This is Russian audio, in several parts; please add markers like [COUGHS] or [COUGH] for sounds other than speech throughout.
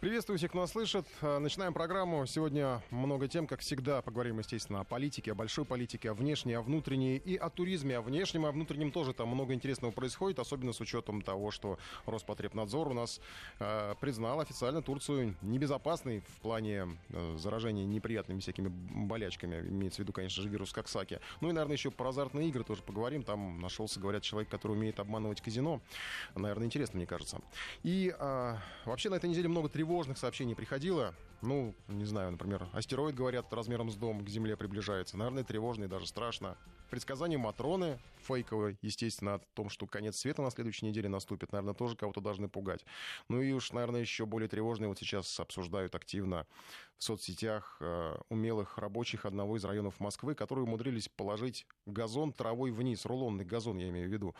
Приветствую всех, кто нас слышит. Э, начинаем программу. Сегодня много тем, как всегда. Поговорим, естественно, о политике, о большой политике, о внешней, о внутренней и о туризме. О внешнем, о внутреннем тоже там много интересного происходит, особенно с учетом того, что Роспотребнадзор у нас э, признал официально Турцию небезопасной в плане э, заражения неприятными всякими болячками. Имеется в виду, конечно же, вирус Коксаки. Ну и, наверное, еще про азартные игры тоже поговорим. Там нашелся, говорят, человек, который умеет обманывать казино. Наверное, интересно, мне кажется. И э, вообще на этой неделе много тревог тревожных сообщений приходило. Ну, не знаю, например, астероид, говорят, размером с дом к Земле приближается. Наверное, тревожно и даже страшно. Предсказания Матроны, фейковые, естественно, о том, что конец света на следующей неделе наступит, наверное, тоже кого-то должны пугать. Ну и уж, наверное, еще более тревожные вот сейчас обсуждают активно в соцсетях э, умелых рабочих одного из районов Москвы, которые умудрились положить газон травой вниз, рулонный газон, я имею в виду.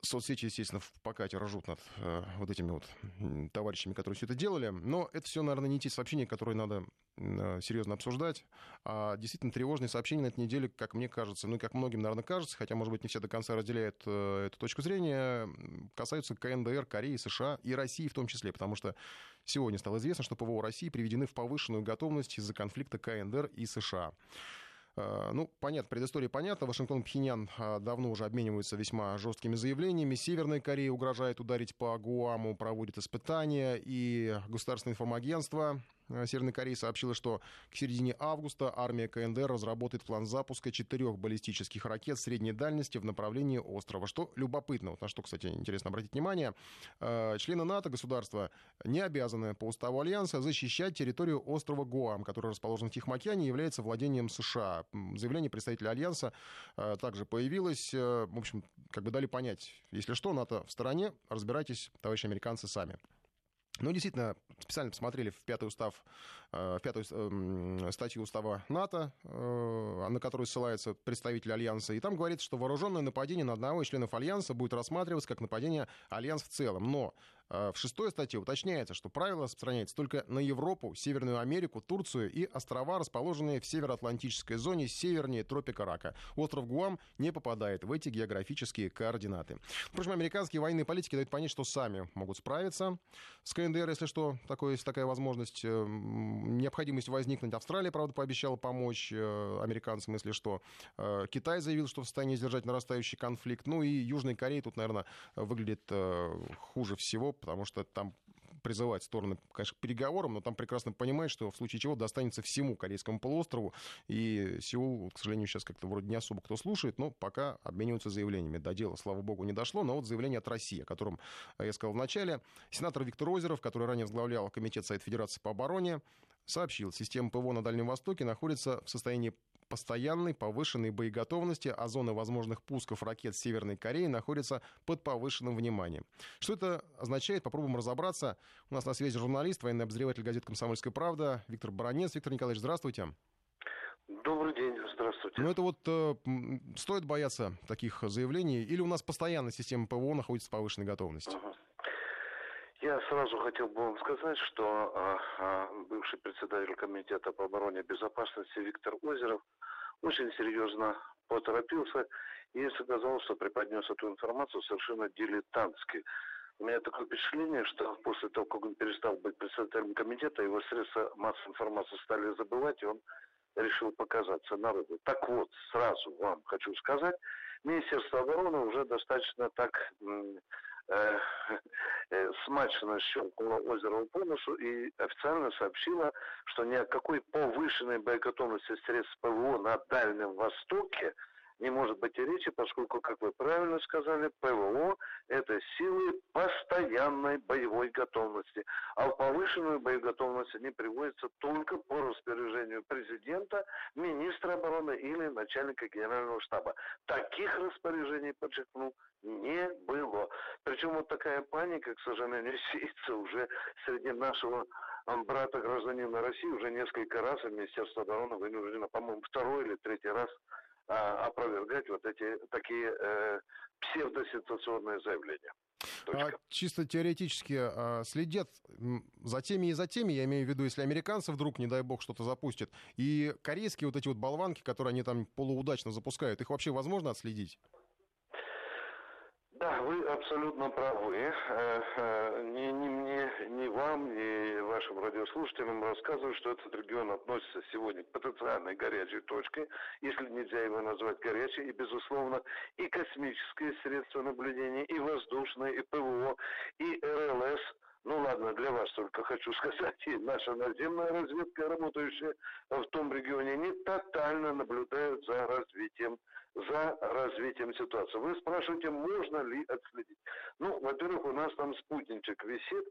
Соцсети, естественно, в покате над э, вот этими вот товарищами, которые все это делали. Но это все, наверное, не те сообщения, которые надо э, серьезно обсуждать. А действительно тревожные сообщения на этой неделе, как мне кажется, ну и как многим, наверное, кажется, хотя, может быть, не все до конца разделяют э, эту точку зрения, касаются КНДР, Кореи, США и России в том числе. Потому что сегодня стало известно, что ПВО России приведены в повышенную готовность из-за конфликта КНДР и США. Э, ну, понятно, предыстория понятна. Вашингтон и Пхеньян э, давно уже обмениваются весьма жесткими заявлениями. Северная Корея угрожает ударить по Гуаму, проводит испытания. И государственное информагентство Северной Кореи сообщила, что к середине августа армия КНДР разработает план запуска четырех баллистических ракет средней дальности в направлении острова. Что любопытно, вот на что, кстати, интересно обратить внимание, э, члены НАТО, государства, не обязаны по уставу Альянса защищать территорию острова Гуам, который расположен в Тихом океане и является владением США. Заявление представителя Альянса э, также появилось. В общем, как бы дали понять, если что, НАТО в стороне, разбирайтесь, товарищи американцы, сами. Ну, действительно, специально посмотрели в пятый устав, э, в пятую эм, статью устава НАТО, э, на которую ссылается представитель Альянса, и там говорится, что вооруженное нападение на одного из членов Альянса будет рассматриваться как нападение Альянса в целом. Но в шестой статье уточняется, что правило распространяется только на Европу, Северную Америку, Турцию и острова, расположенные в североатлантической зоне севернее тропика Рака. Остров Гуам не попадает в эти географические координаты. Впрочем, американские военные политики дают понять, что сами могут справиться с КНДР, если что, такое, есть такая возможность, э, необходимость возникнуть. Австралия, правда, пообещала помочь э, американцам, если что. Э, Китай заявил, что в состоянии сдержать нарастающий конфликт. Ну и Южная Корея тут, наверное, выглядит хуже всего, потому что там призывать стороны, конечно, к переговорам, но там прекрасно понимают, что в случае чего достанется всему Корейскому полуострову. И Сеул, к сожалению, сейчас как-то вроде не особо кто слушает, но пока обмениваются заявлениями. До дела, слава богу, не дошло. Но вот заявление от России, о котором я сказал в начале. Сенатор Виктор Озеров который ранее возглавлял Комитет Совет Федерации по обороне, сообщил, система ПВО на Дальнем Востоке находится в состоянии постоянной повышенной боеготовности, а зоны возможных пусков ракет Северной Кореи находятся под повышенным вниманием. Что это означает? Попробуем разобраться. У нас на связи журналист, военный обозреватель газеты «Комсомольская правда» Виктор Баранец. Виктор Николаевич, здравствуйте. Добрый день, здравствуйте. Ну это вот э, стоит бояться таких заявлений, или у нас постоянно система ПВО находится в повышенной готовности? Uh-huh. Я сразу хотел бы вам сказать, что а, а, бывший председатель комитета по обороне и безопасности Виктор Озеров очень серьезно поторопился и сказал, что преподнес эту информацию совершенно дилетантски. У меня такое впечатление, что после того, как он перестал быть председателем комитета, его средства массовой информации стали забывать, и он решил показаться народу. Так вот, сразу вам хочу сказать, Министерство обороны уже достаточно так смачно щелкнула озеро по носу и официально сообщила, что ни о какой повышенной боеготовности средств ПВО на Дальнем Востоке не может быть и речи, поскольку, как вы правильно сказали, ПВО – это силы постоянной боевой готовности. А в повышенную боеготовность они приводятся только по распоряжению президента, министра обороны или начальника генерального штаба. Таких распоряжений, подчеркну, не было. Причем вот такая паника, к сожалению, [LAUGHS] сеется уже среди нашего брата гражданина России уже несколько раз, Министерство обороны вынуждено, по-моему, второй или третий раз а, опровергать вот эти такие э, заявления. А, чисто теоретически а, следят за теми и за теми, я имею в виду, если американцы вдруг, не дай бог, что-то запустят, и корейские вот эти вот болванки, которые они там полуудачно запускают, их вообще возможно отследить? Да, вы абсолютно правы. Э, э, ни, ни мне, ни вам, ни вашим радиослушателям рассказываю, что этот регион относится сегодня к потенциальной горячей точке, если нельзя его назвать горячей, и, безусловно, и космические средства наблюдения, и воздушные, и ПВО, и РЛС – ну ладно, для вас только хочу [LAUGHS] сказать, и наша наземная разведка, работающая в том регионе, не тотально наблюдают за развитием, за развитием ситуации. Вы спрашиваете, можно ли отследить? Ну, во-первых, у нас там спутничек висит,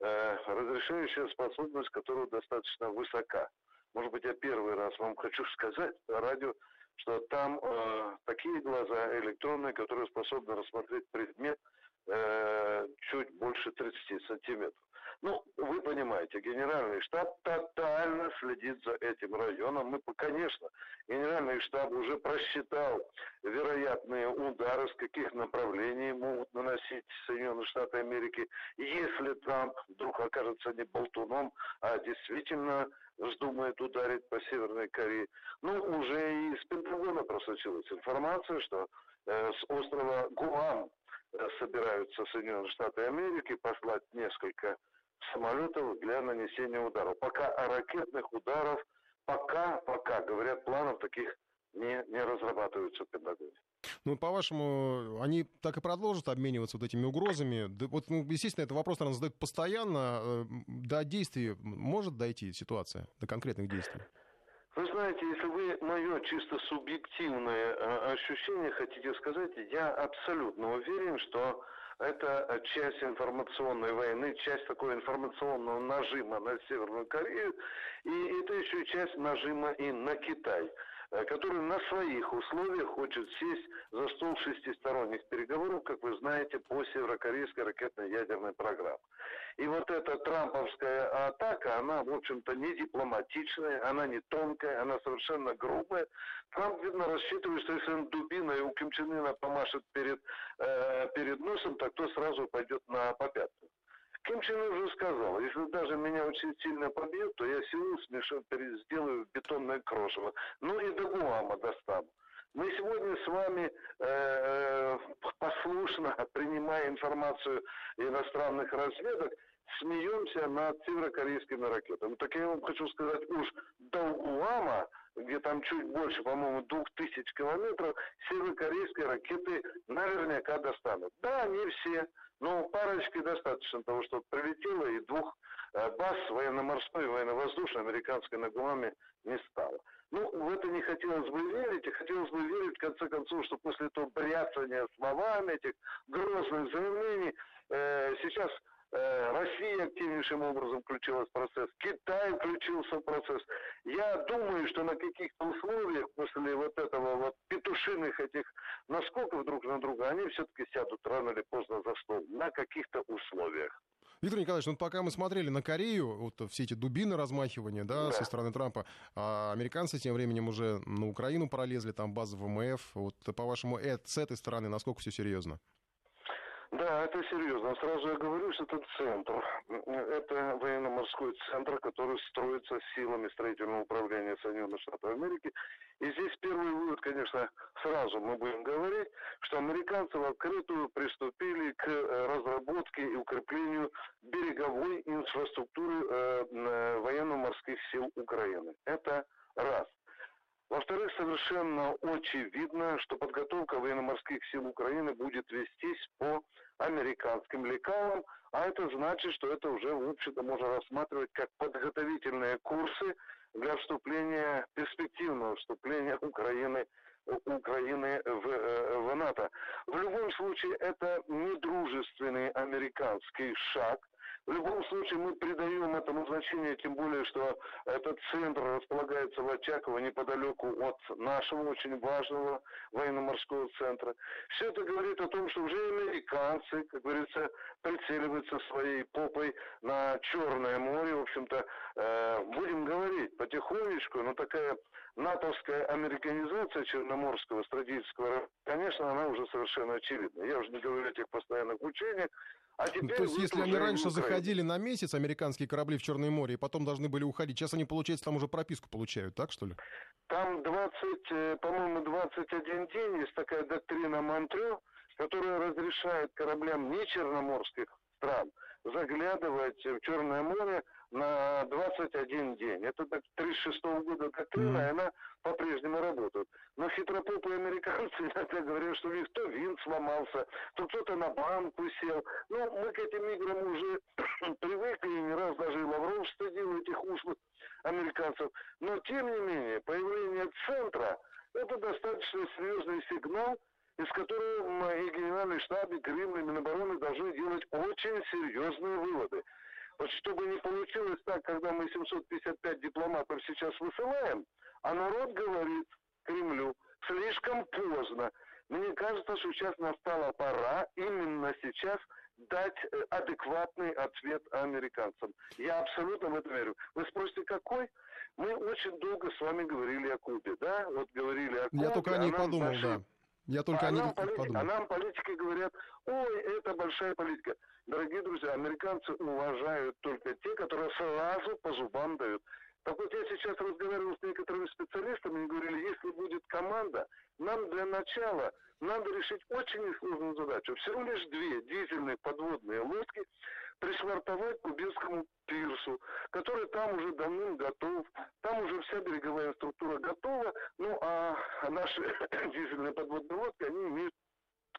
э, разрешающая способность которого достаточно высока. Может быть, я первый раз вам [LAUGHS] хочу сказать радио, что там э, такие глаза электронные, которые способны рассмотреть предмет э, чуть больше 30 сантиметров. Ну, вы понимаете, генеральный штаб тотально следит за этим районом. Мы, конечно, генеральный штаб уже просчитал вероятные удары, с каких направлений могут наносить Соединенные Штаты Америки, если Трамп вдруг окажется не болтуном, а действительно вздумает ударить по Северной Корее. Ну, уже и из Пентагона просочилась информация, что э, с острова Гуам Э, собираются Соединенные Штаты Америки послать несколько самолетов для нанесения ударов. Пока о ракетных ударов, пока, пока, говорят, планов таких не, не разрабатываются в Пентагоне. Ну, по-вашему, они так и продолжат обмениваться вот этими угрозами? Да, вот, ну, естественно, это вопрос, наверное, задают постоянно. Э, до действий может дойти ситуация, до конкретных действий? Вы знаете, если вы мое чисто субъективное э, ощущение хотите сказать, я абсолютно уверен, что это часть информационной войны, часть такого информационного нажима на Северную Корею, и это еще часть нажима и на Китай. Э, который на своих условиях хочет сесть за стол шестисторонних переговоров, как вы знаете, по северокорейской ракетной ядерной программе. И вот эта трамповская атака, она, в общем-то, не дипломатичная, она не тонкая, она совершенно грубая. Трамп, видно, рассчитывает, что если он дубиной у Ким Чен Ына помашет перед, э, перед носом, так то сразу пойдет на попятную. Ким Чен уже сказал, если даже меня очень сильно побьют, то я Сеул смешу, сделаю бетонное крошево. Ну и до Гуама достану. Мы сегодня с вами э, послушно, [LAUGHS] принимая информацию иностранных разведок, смеемся над северокорейскими ракетами. Так я вам хочу сказать, уж до Гуама, где там чуть больше, по-моему, двух тысяч километров, северокорейские ракеты наверняка достанут. Да, не все, но парочки достаточно того, что прилетело, и двух э, баз военно-морской военно-воздушной американской на Гуаме не стало. Ну, в это не хотелось бы верить, и хотелось бы верить, в конце концов, что после этого бряцания словами, этих грозных заявлений, э, сейчас Россия активнейшим образом включилась в процесс, Китай включился в процесс. Я думаю, что на каких-то условиях после вот этого вот петушиных этих наскоков друг на друга, они все-таки сядут рано или поздно за стол. На каких-то условиях. Виктор Николаевич, ну пока мы смотрели на Корею, вот все эти дубины размахивания, да, да. со стороны Трампа, а американцы тем временем уже на Украину пролезли, там база ВМФ. Вот по-вашему, это, с этой стороны насколько все серьезно? Да, это серьезно. Сразу я говорю, что это центр. Это военно-морской центр, который строится силами строительного управления Соединенных Штатов Америки. И здесь первый вывод, конечно, сразу мы будем говорить, что американцы в открытую приступили к э, разработке и укреплению береговой инфраструктуры э, военно-морских сил Украины. Это раз. Во-вторых, совершенно очевидно, что подготовка военно-морских сил Украины будет вестись по американским лекалам, а это значит, что это уже, в общем-то, можно рассматривать как подготовительные курсы для вступления, перспективного вступления Украины Украины в, э, в НАТО. В любом случае, это недружественный американский шаг, в любом случае мы придаем этому значение, тем более, что этот центр располагается в Очаково неподалеку от нашего очень важного военно-морского центра. Все это говорит о том, что уже американцы, как говорится, прицеливаются своей попой на Черное море. В общем-то, э, будем говорить потихонечку, но такая натовская американизация Черноморского стратегического, конечно, она уже совершенно очевидна. Я уже не говорю о тех постоянных учениях, а теперь То есть, если они раньше заходили на месяц, американские корабли в Черное море, и потом должны были уходить, сейчас они, получается, там уже прописку получают, так что ли? Там 20, э, по-моему, 21 день, есть такая доктрина Монтрё, которая разрешает кораблям не черноморских стран заглядывать в Черное море на 21 день. Это так 36 -го года доктрина, mm. и она по-прежнему работает. Но хитропопые американцы [LAUGHS] иногда говорят, что у них то винт сломался, то кто-то на банку сел. Ну, мы к этим играм уже [CLEARS THROAT] привыкли, и не раз даже и Лавров стыдил этих ушлых американцев. Но, тем не менее, появление центра – это достаточно серьезный сигнал, из которого и Генеральный штаб, и Кремль, и Минобороны должны делать очень серьезные выводы. Вот чтобы не получилось так, когда мы 755 дипломатов сейчас высылаем, а народ говорит Кремлю слишком поздно. Мне кажется, что сейчас настала пора именно сейчас дать э, адекватный ответ американцам. Я абсолютно в это верю. Вы спросите, какой? Мы очень долго с вами говорили о Кубе, да? Вот говорили о Кубе. Я только о ней подумал, наши... да. Я только а о ней нам политики, подумал. А нам политики говорят, ой, это большая политика. Дорогие друзья, американцы уважают только те, которые сразу по зубам дают. Так вот я сейчас разговаривал с некоторыми специалистами и говорили, если будет команда, нам для начала надо решить очень несложную задачу. Всего лишь две дизельные подводные лодки пришвартовать к Кубинскому пирсу, который там уже давным готов, там уже вся береговая структура готова, ну а наши [COUGHS] дизельные подводные лодки, они имеют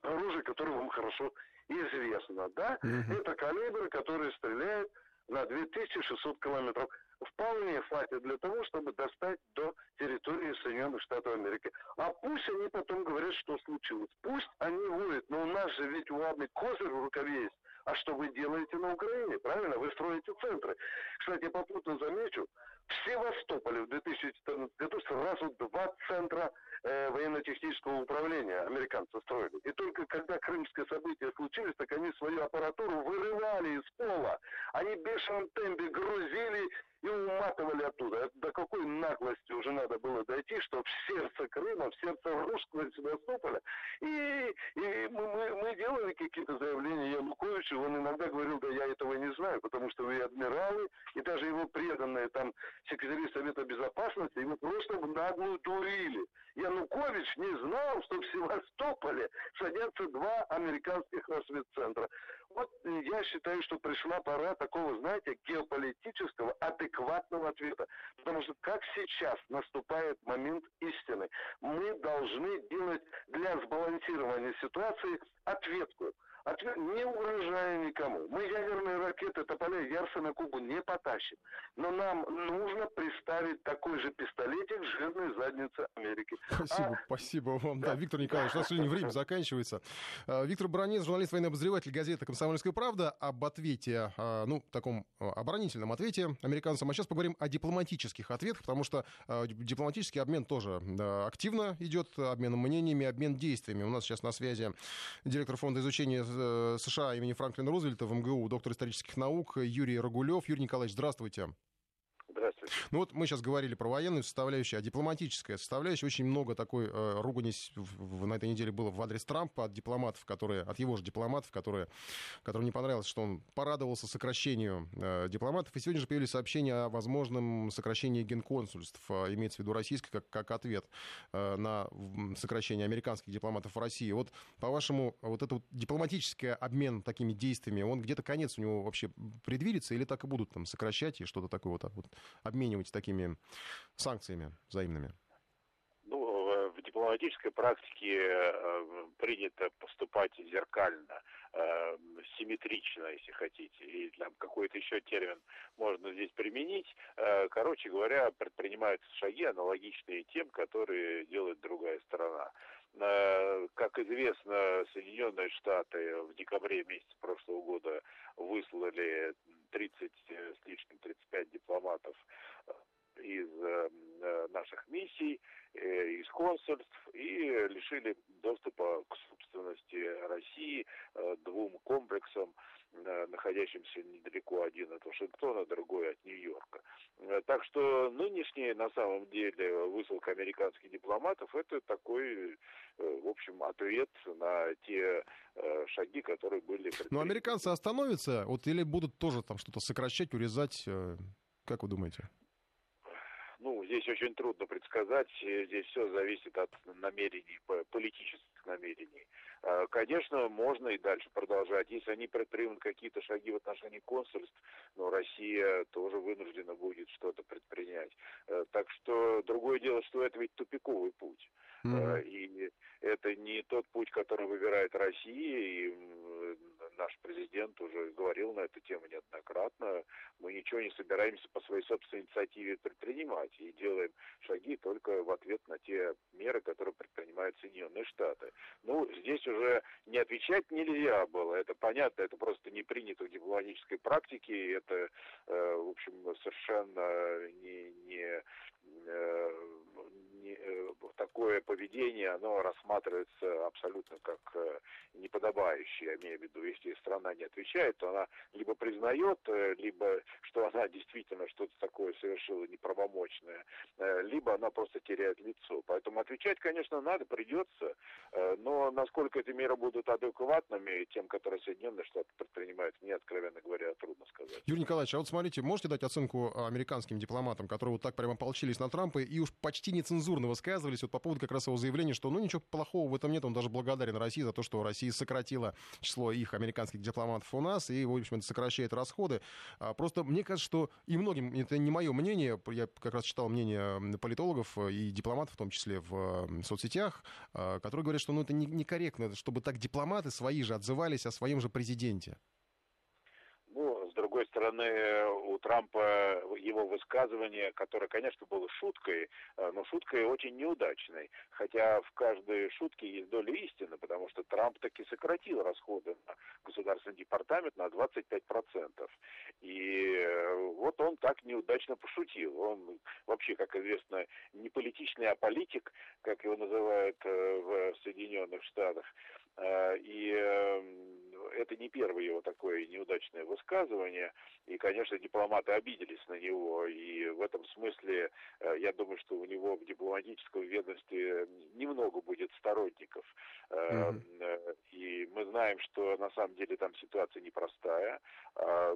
оружие, которое вам хорошо известно, да? Mm-hmm. Это калибры, которые стреляют на 2600 километров. Вполне хватит для того, чтобы достать до территории Соединенных Штатов Америки. А пусть они потом говорят, что случилось. Пусть они воют, но у нас же ведь у армии козырь в рукаве есть. А что вы делаете на Украине? Правильно? Вы строите центры. Кстати, попутно замечу, в Севастополе в 2014 году сразу два центра э, военно-технического управления американцы строили. И только когда крымские события случились, так они свою аппаратуру вырывали из пола. Они в бешеном темпе грузили и уматывали оттуда. До какой наглости уже надо было дойти, что в сердце Крыма, в сердце русского Севастополя. И, и мы, мы, мы делали какие-то заявления Януковичу, он иногда говорил, да я этого не знаю, потому что вы адмиралы, и даже его преданные там секретари Совета Безопасности его просто наглую дурили. Янукович не знал, что в Севастополе садятся два американских разведцентра. Вот я считаю, что пришла пора такого, знаете, геополитического, адекватного ответа. Потому что как сейчас наступает момент истины, мы должны делать для сбалансирования ситуации ответку. Ответ, не угрожая никому. Мы ядерные ракеты, тополя Ярса на Кубу не потащим. Но нам нужно приставить такой же пистолетик жирной заднице Америки. Спасибо, а... спасибо вам. Да, да Виктор Николаевич, у нас сегодня время заканчивается. А, Виктор Бронец, журналист, военный обозреватель газеты «Комсомольская правда» об ответе, а, ну, таком а, оборонительном ответе американцам. А сейчас поговорим о дипломатических ответах, потому что дипломатический обмен тоже активно идет, обмен мнениями, обмен действиями. У нас сейчас на связи директор фонда изучения США имени Франклина Рузвельта в МГУ, доктор исторических наук Юрий Рогулев. Юрий Николаевич, здравствуйте. Здравствуйте. Ну вот мы сейчас говорили про военную составляющую, а дипломатическая составляющая. Очень много такой э, ругани на этой неделе было в адрес Трампа от дипломатов, которые, от его же дипломатов, которые, которым не понравилось, что он порадовался сокращению э, дипломатов. И сегодня же появились сообщения о возможном сокращении генконсульств, э, имеется в виду российской, как, как ответ э, на сокращение американских дипломатов в России. Вот, по-вашему, вот это вот дипломатический обмен такими действиями, он где-то конец у него вообще предвидится или так и будут там сокращать и что-то такое вот, вот обменивать такими санкциями взаимными? Ну, в дипломатической практике э, принято поступать зеркально, э, симметрично, если хотите, и там какой-то еще термин можно здесь применить. Э, короче говоря, предпринимаются шаги, аналогичные тем, которые делает другая сторона. Как известно, Соединенные Штаты в декабре месяце прошлого года выслали 30 с лишним 35 дипломатов э, из э, наших миссий, э, из консульств и лишили доступа к собственности России двум комплексам. Э, находящимся недалеко один от Вашингтона, другой от Нью-Йорка. Э, так что нынешний, на самом деле, высылка американских дипломатов, это такой, э, в общем, ответ на те шаги, которые были... Но американцы остановятся, вот или будут тоже там что-то сокращать, урезать, как вы думаете? Ну, здесь очень трудно предсказать, здесь все зависит от намерений политических этих намерений. А, конечно, можно и дальше продолжать. Если они предпримут какие-то шаги в отношении консульств, но Россия тоже вынуждена будет что-то предпринять. Э, так что другое дело, что это ведь тупиковый путь. Mm-hmm. И это не тот путь, который выбирает Россия, и наш президент уже говорил на эту тему неоднократно. Мы ничего не собираемся по своей собственной инициативе предпринимать и делаем шаги только в ответ на те меры, которые предпринимают Соединенные Штаты. Ну, здесь уже не отвечать нельзя было, это понятно, это просто не принято в дипломатической практике, это, э, в общем, совершенно не, не э, Э, такое поведение, оно рассматривается абсолютно как э, неподобающее, я имею в виду, если страна не отвечает, то она либо признает, э, либо что она действительно что-то такое совершила неправомочное, либо она просто теряет лицо. Поэтому отвечать, конечно, надо, придется, но насколько эти меры будут адекватными тем, которые Соединенные Штаты предпринимают, мне, откровенно говоря, трудно сказать. Юрий Николаевич, а вот смотрите, можете дать оценку американским дипломатам, которые вот так прямо ополчились на Трампа и уж почти нецензурно бурно высказывались вот по поводу как раз его заявления, что ну ничего плохого в этом нет, он даже благодарен России за то, что Россия сократила число их американских дипломатов у нас и, в общем, это сокращает расходы. А просто мне кажется, что и многим, это не мое мнение, я как раз читал мнение политологов и дипломатов, в том числе в соцсетях, а, которые говорят, что ну, это некорректно, чтобы так дипломаты свои же отзывались о своем же президенте стороны, у Трампа его высказывание, которое, конечно, было шуткой, э, но шуткой очень неудачной. Хотя в каждой шутке есть доля истины, потому что Трамп таки сократил расходы на государственный департамент на 25%. И э, вот он так неудачно пошутил. Он вообще, как известно, не политичный, а политик, как его называют э, в Соединенных Штатах. И эм, это не первое его такое неудачное высказывание, и, конечно, дипломаты обиделись на него, и в этом смысле э, я думаю, что у него в дипломатическом ведомстве немного будет сторонников. Mm-hmm. И мы знаем, что на самом деле там ситуация непростая,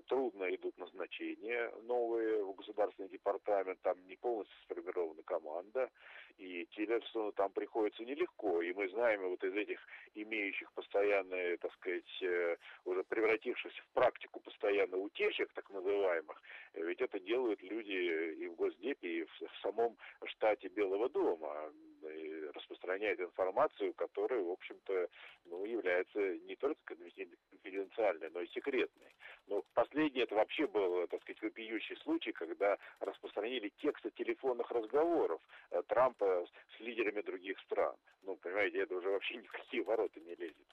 трудно идут назначения новые в государственный департамент, там не полностью сформирована команда, и Тиллерсону там приходится нелегко, и мы знаем вот из этих имеющих постоянные, так сказать, э, уже превратившихся в практику постоянно утечек, так называемых, ведь это делают люди и в Госдепе, и в, в самом штате Белого дома, и распространяют информацию, которая, в общем-то, ну, является не только конфиденциальной, но и секретной. Но последний это вообще был, так сказать, вопиющий случай, когда распространили тексты телефонных разговоров э, Трампа с лидерами других стран. Ну, понимаете, это уже вообще [LAUGHS] никакие ворота не лезет.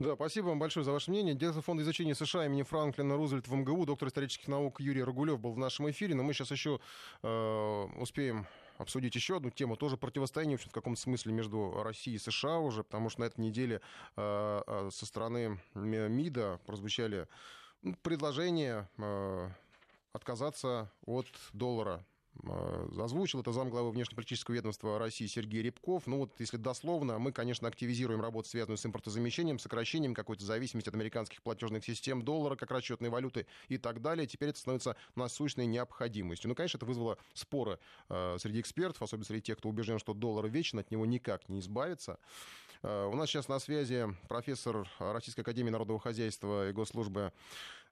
Да, спасибо вам большое за ваше мнение. Директор фонда изучения США имени Франклина Рузвельта в МГУ, доктор исторических наук Юрий Рогулев был в нашем эфире, но мы сейчас еще э, успеем обсудить еще одну тему, тоже противостояние в, общем, в каком-то смысле между Россией и США уже, потому что на этой неделе э, э со стороны МИДа прозвучали предложения э, отказаться от доллара озвучил это замглавы внешнеполитического ведомства России Сергей Рябков. Ну вот, если дословно, мы, конечно, активизируем работу, связанную с импортозамещением, сокращением какой-то зависимости от американских платежных систем, доллара как расчетной валюты и так далее. Теперь это становится насущной необходимостью. Ну, конечно, это вызвало споры э, среди экспертов, особенно среди тех, кто убежден, что доллар вечен, от него никак не избавиться. Э, у нас сейчас на связи профессор Российской Академии Народного Хозяйства и Госслужбы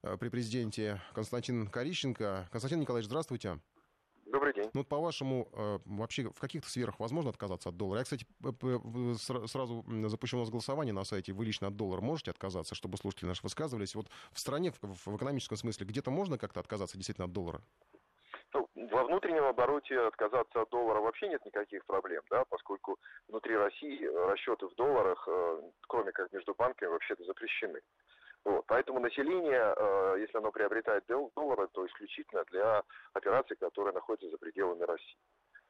э, при президенте Константин Корищенко. Константин Николаевич, здравствуйте. Добрый день. Ну, вот по-вашему, э, вообще в каких-то сферах возможно отказаться от доллара? Я, кстати, сразу запущу у нас голосование на сайте. Вы лично от доллара можете отказаться, чтобы слушатели наши высказывались? Вот в стране, в экономическом смысле, где-то можно как-то отказаться действительно от доллара? Ну, во внутреннем обороте отказаться от доллара вообще нет никаких проблем, да, поскольку внутри России расчеты в долларах, э, кроме как между банками, вообще-то запрещены. Вот. Поэтому население, э, если оно приобретает доллары, то исключительно для операций, которые находятся за пределами России.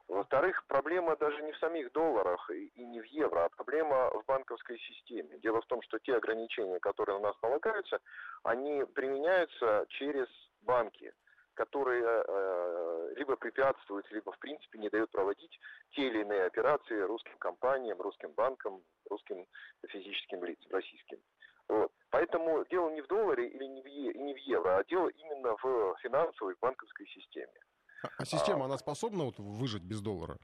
Во-вторых, проблема даже не в самих долларах и не в евро, а проблема в банковской системе. Дело в том, что те ограничения, которые на нас налагаются, они применяются через банки, которые э, либо препятствуют, либо в принципе не дают проводить те или иные операции русским компаниям, русским банкам, русским физическим лицам, российским. Вот. Поэтому дело не в долларе или не в, е, не в евро, а дело именно в финансовой банковской системе. А, а система, а, она способна вот выжить без доллара?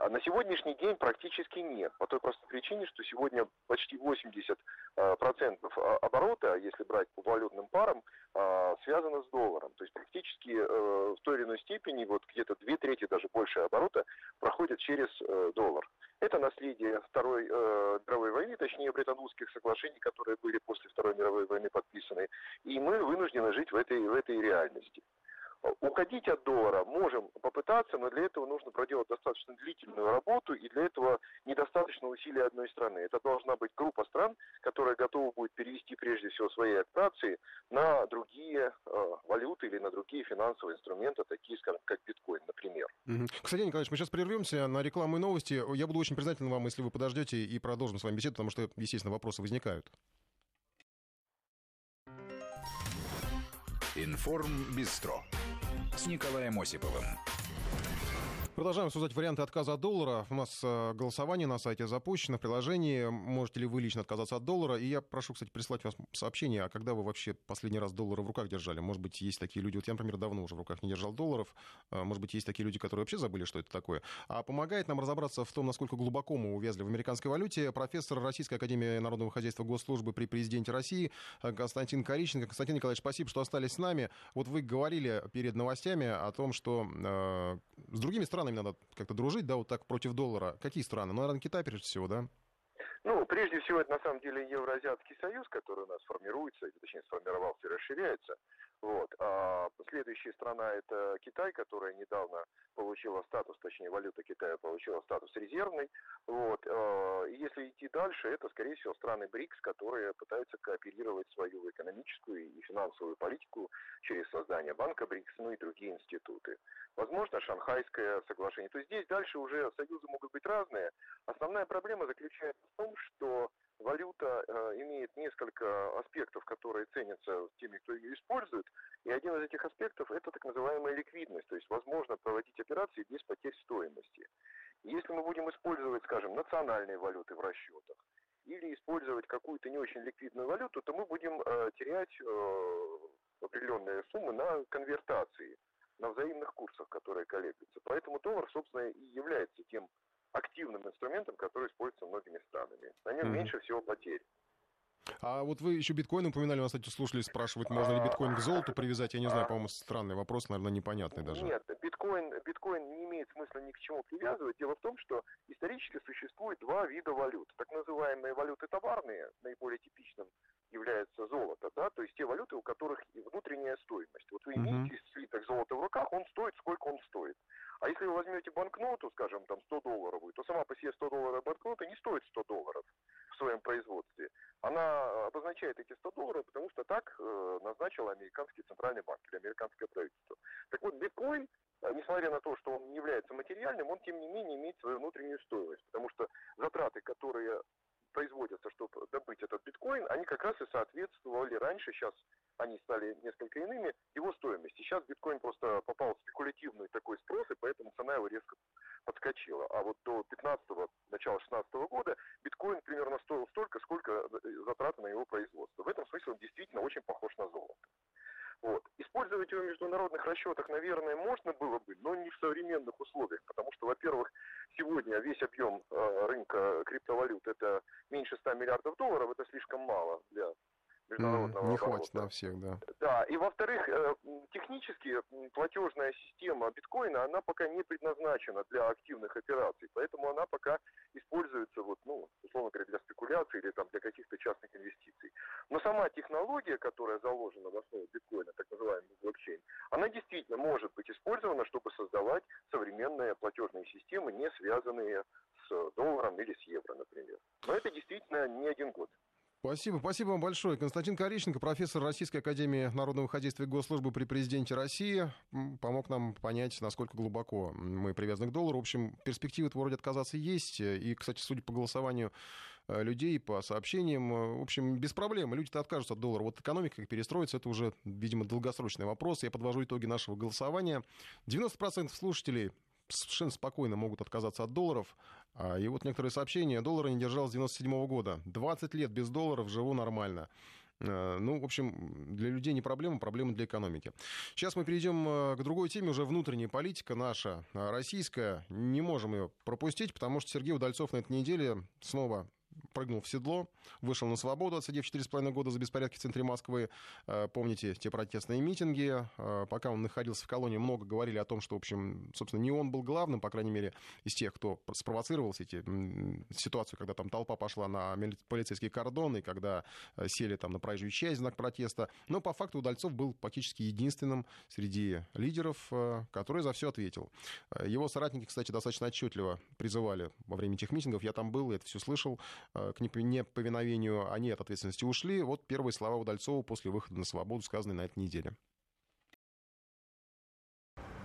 А на сегодняшний день практически нет, по той простой причине, что сегодня почти 80% а, оборота, если брать по валютным парам, а, связано с долларом. То есть практически э, в той или иной степени, вот где-то две трети, даже больше оборота, проходят через э, доллар. Это наследие Второй э, мировой войны, точнее Бреттон-Вудских соглашений, которые были после Второй мировой войны подписаны. И мы вынуждены жить в этой, в этой реальности. Уходить от доллара можем попытаться, но для этого нужно проделать достаточно длительную работу, и для этого недостаточно усилий одной страны. Это должна быть группа стран, которая готова будет перевести прежде всего свои операции на другие э, валюты или на другие финансовые инструменты, такие, скажем, как биткоин, например. Кстати, Николаевич, мы сейчас прервемся на рекламу и новости. Я буду очень признателен вам, если вы подождете и продолжим с вами беседу, потому что, естественно, вопросы возникают. Информ Бистро с Николаем Осиповым. Продолжаем обсуждать варианты отказа от доллара. У нас э, голосование на сайте запущено в приложении. Можете ли вы лично отказаться от доллара? И я прошу, кстати, прислать вам сообщение, а когда вы вообще последний раз доллары в руках держали? Может быть, есть такие люди, вот я, например, давно уже в руках не держал долларов. А, может быть, есть такие люди, которые вообще забыли, что это такое. А помогает нам разобраться в том, насколько глубоко мы увязли в американской валюте, профессор Российской Академии Народного Хозяйства Госслужбы при президенте России э, Константин Кориченко. Константин Николаевич, спасибо, что остались с нами. Вот вы говорили перед новостями о том, что э, с другими странами странами надо как-то дружить, да, вот так против доллара. Какие страны? Ну, наверное, Китай прежде всего, да? Ну, прежде всего, это на самом деле Евроазиатский союз, который у нас формируется, точнее, сформировался и расширяется. Вот. А следующая страна это Китай, которая недавно получила статус, точнее валюта Китая получила статус резервный. Вот. А, и если идти дальше, это скорее всего страны БРИКС, которые пытаются кооперировать свою экономическую и финансовую политику через создание банка БРИКС, ну и другие институты. Возможно, Шанхайское соглашение. То есть здесь дальше уже союзы могут быть разные. Основная проблема заключается в том, что валюта э, имеет несколько аспектов, которые ценятся теми, кто ее использует. И один из этих аспектов – это так называемая ликвидность, то есть возможно проводить операции без потерь стоимости. Если мы будем использовать, скажем, национальные валюты в расчетах, или использовать какую-то не очень ликвидную валюту, то мы будем э, терять э, определенные суммы на конвертации, на взаимных курсах, которые колеблются. Поэтому доллар, собственно, и является тем активным инструментом, который используется многими странами. На нем mm-hmm. меньше всего потерь. А вот вы еще биткоин упоминали, у нас, кстати, слушали, спрашивают, можно ли биткоин к золоту привязать. Я не знаю, по-моему, странный вопрос, наверное, непонятный даже. Нет, биткоин, биткоин не имеет смысла ни к чему привязывать. Дело в том, что исторически существует два вида валют. Так называемые валюты товарные, наиболее типичным является золото, да, то есть те валюты, у которых внутренняя стоимость. Вот вы имеете mm-hmm. слиток золота в руках, он стоит, сколько он стоит. А если вы возьмете банкноту, скажем, там 100 долларовую, то сама по себе 100 долларов банкнота не стоит 100 долларов в своем производстве. Она обозначает эти 100 долларов, потому что так э, назначил американский центральный банк или американское правительство. Так вот, биткоин, э, несмотря на то, что он не является материальным, он тем не менее имеет свою внутреннюю стоимость, потому что затраты, которые производятся, чтобы добыть этот биткоин, они как раз и соответствовали раньше, сейчас они стали несколько иными, его стоимости. Сейчас биткоин просто попал в спекулятивный такой спрос, и поэтому цена его резко подскочила. А вот до 15-го, начала 16 -го года биткоин примерно стоил столько, сколько затраты на его производство. В этом смысле он действительно очень похож на золото. Вот. Использовать его в международных расчетах, наверное, можно было бы, но не в современных условиях, потому что, во-первых, сегодня весь объем э, рынка криптовалют это меньше 100 миллиардов долларов, это слишком мало для международного Не оборота. хватит на всех, да. Да, и во-вторых, э, технически платежная система биткоина, она пока не предназначена для активных операций, поэтому она пока используется, вот, ну, условно говоря, для спекуляции или там для каких-то частных инвестиций. Но сама технология, которая заложена в основе биткоина, так называемый блокчейн, она действительно может быть использована, чтобы создавать современные платежные системы, не связанные с долларом или с евро, например. Но это действительно не один год. Спасибо, спасибо вам большое. Константин Кориченко, профессор Российской Академии Народного хозяйства и госслужбы при президенте России, помог нам понять, насколько глубоко мы привязаны к доллару. В общем, перспективы вроде отказаться есть. И, кстати, судя по голосованию э, людей, по сообщениям, э, в общем, без проблем. Люди-то откажутся от доллара. Вот экономика как перестроится, это уже, видимо, долгосрочный вопрос. Я подвожу итоги нашего голосования. 90% слушателей совершенно спокойно могут отказаться от долларов. А, и вот некоторые сообщения. Доллара не держал с 97 года. 20 лет без долларов живу нормально. Э, ну, в общем, для людей не проблема, проблема для экономики. Сейчас мы перейдем э, к другой теме, уже внутренняя политика наша, российская. Не можем ее пропустить, потому что Сергей Удальцов на этой неделе снова прыгнул в седло, вышел на свободу, отсидев 4,5 года за беспорядки в центре Москвы. Э, помните те протестные митинги? Э, пока он находился в колонии, много говорили о том, что, в общем, собственно, не он был главным, по крайней мере, из тех, кто спровоцировал эти ситуацию, когда там толпа пошла на полицейские кордоны, когда э, сели там на проезжую часть знак протеста. Но по факту Удальцов был практически единственным среди лидеров, который за все ответил. Его соратники, кстати, достаточно отчетливо призывали во время этих митингов. Я там был, это все слышал к неповиновению, они от ответственности ушли. Вот первые слова Удальцова после выхода на свободу, сказанные на этой неделе.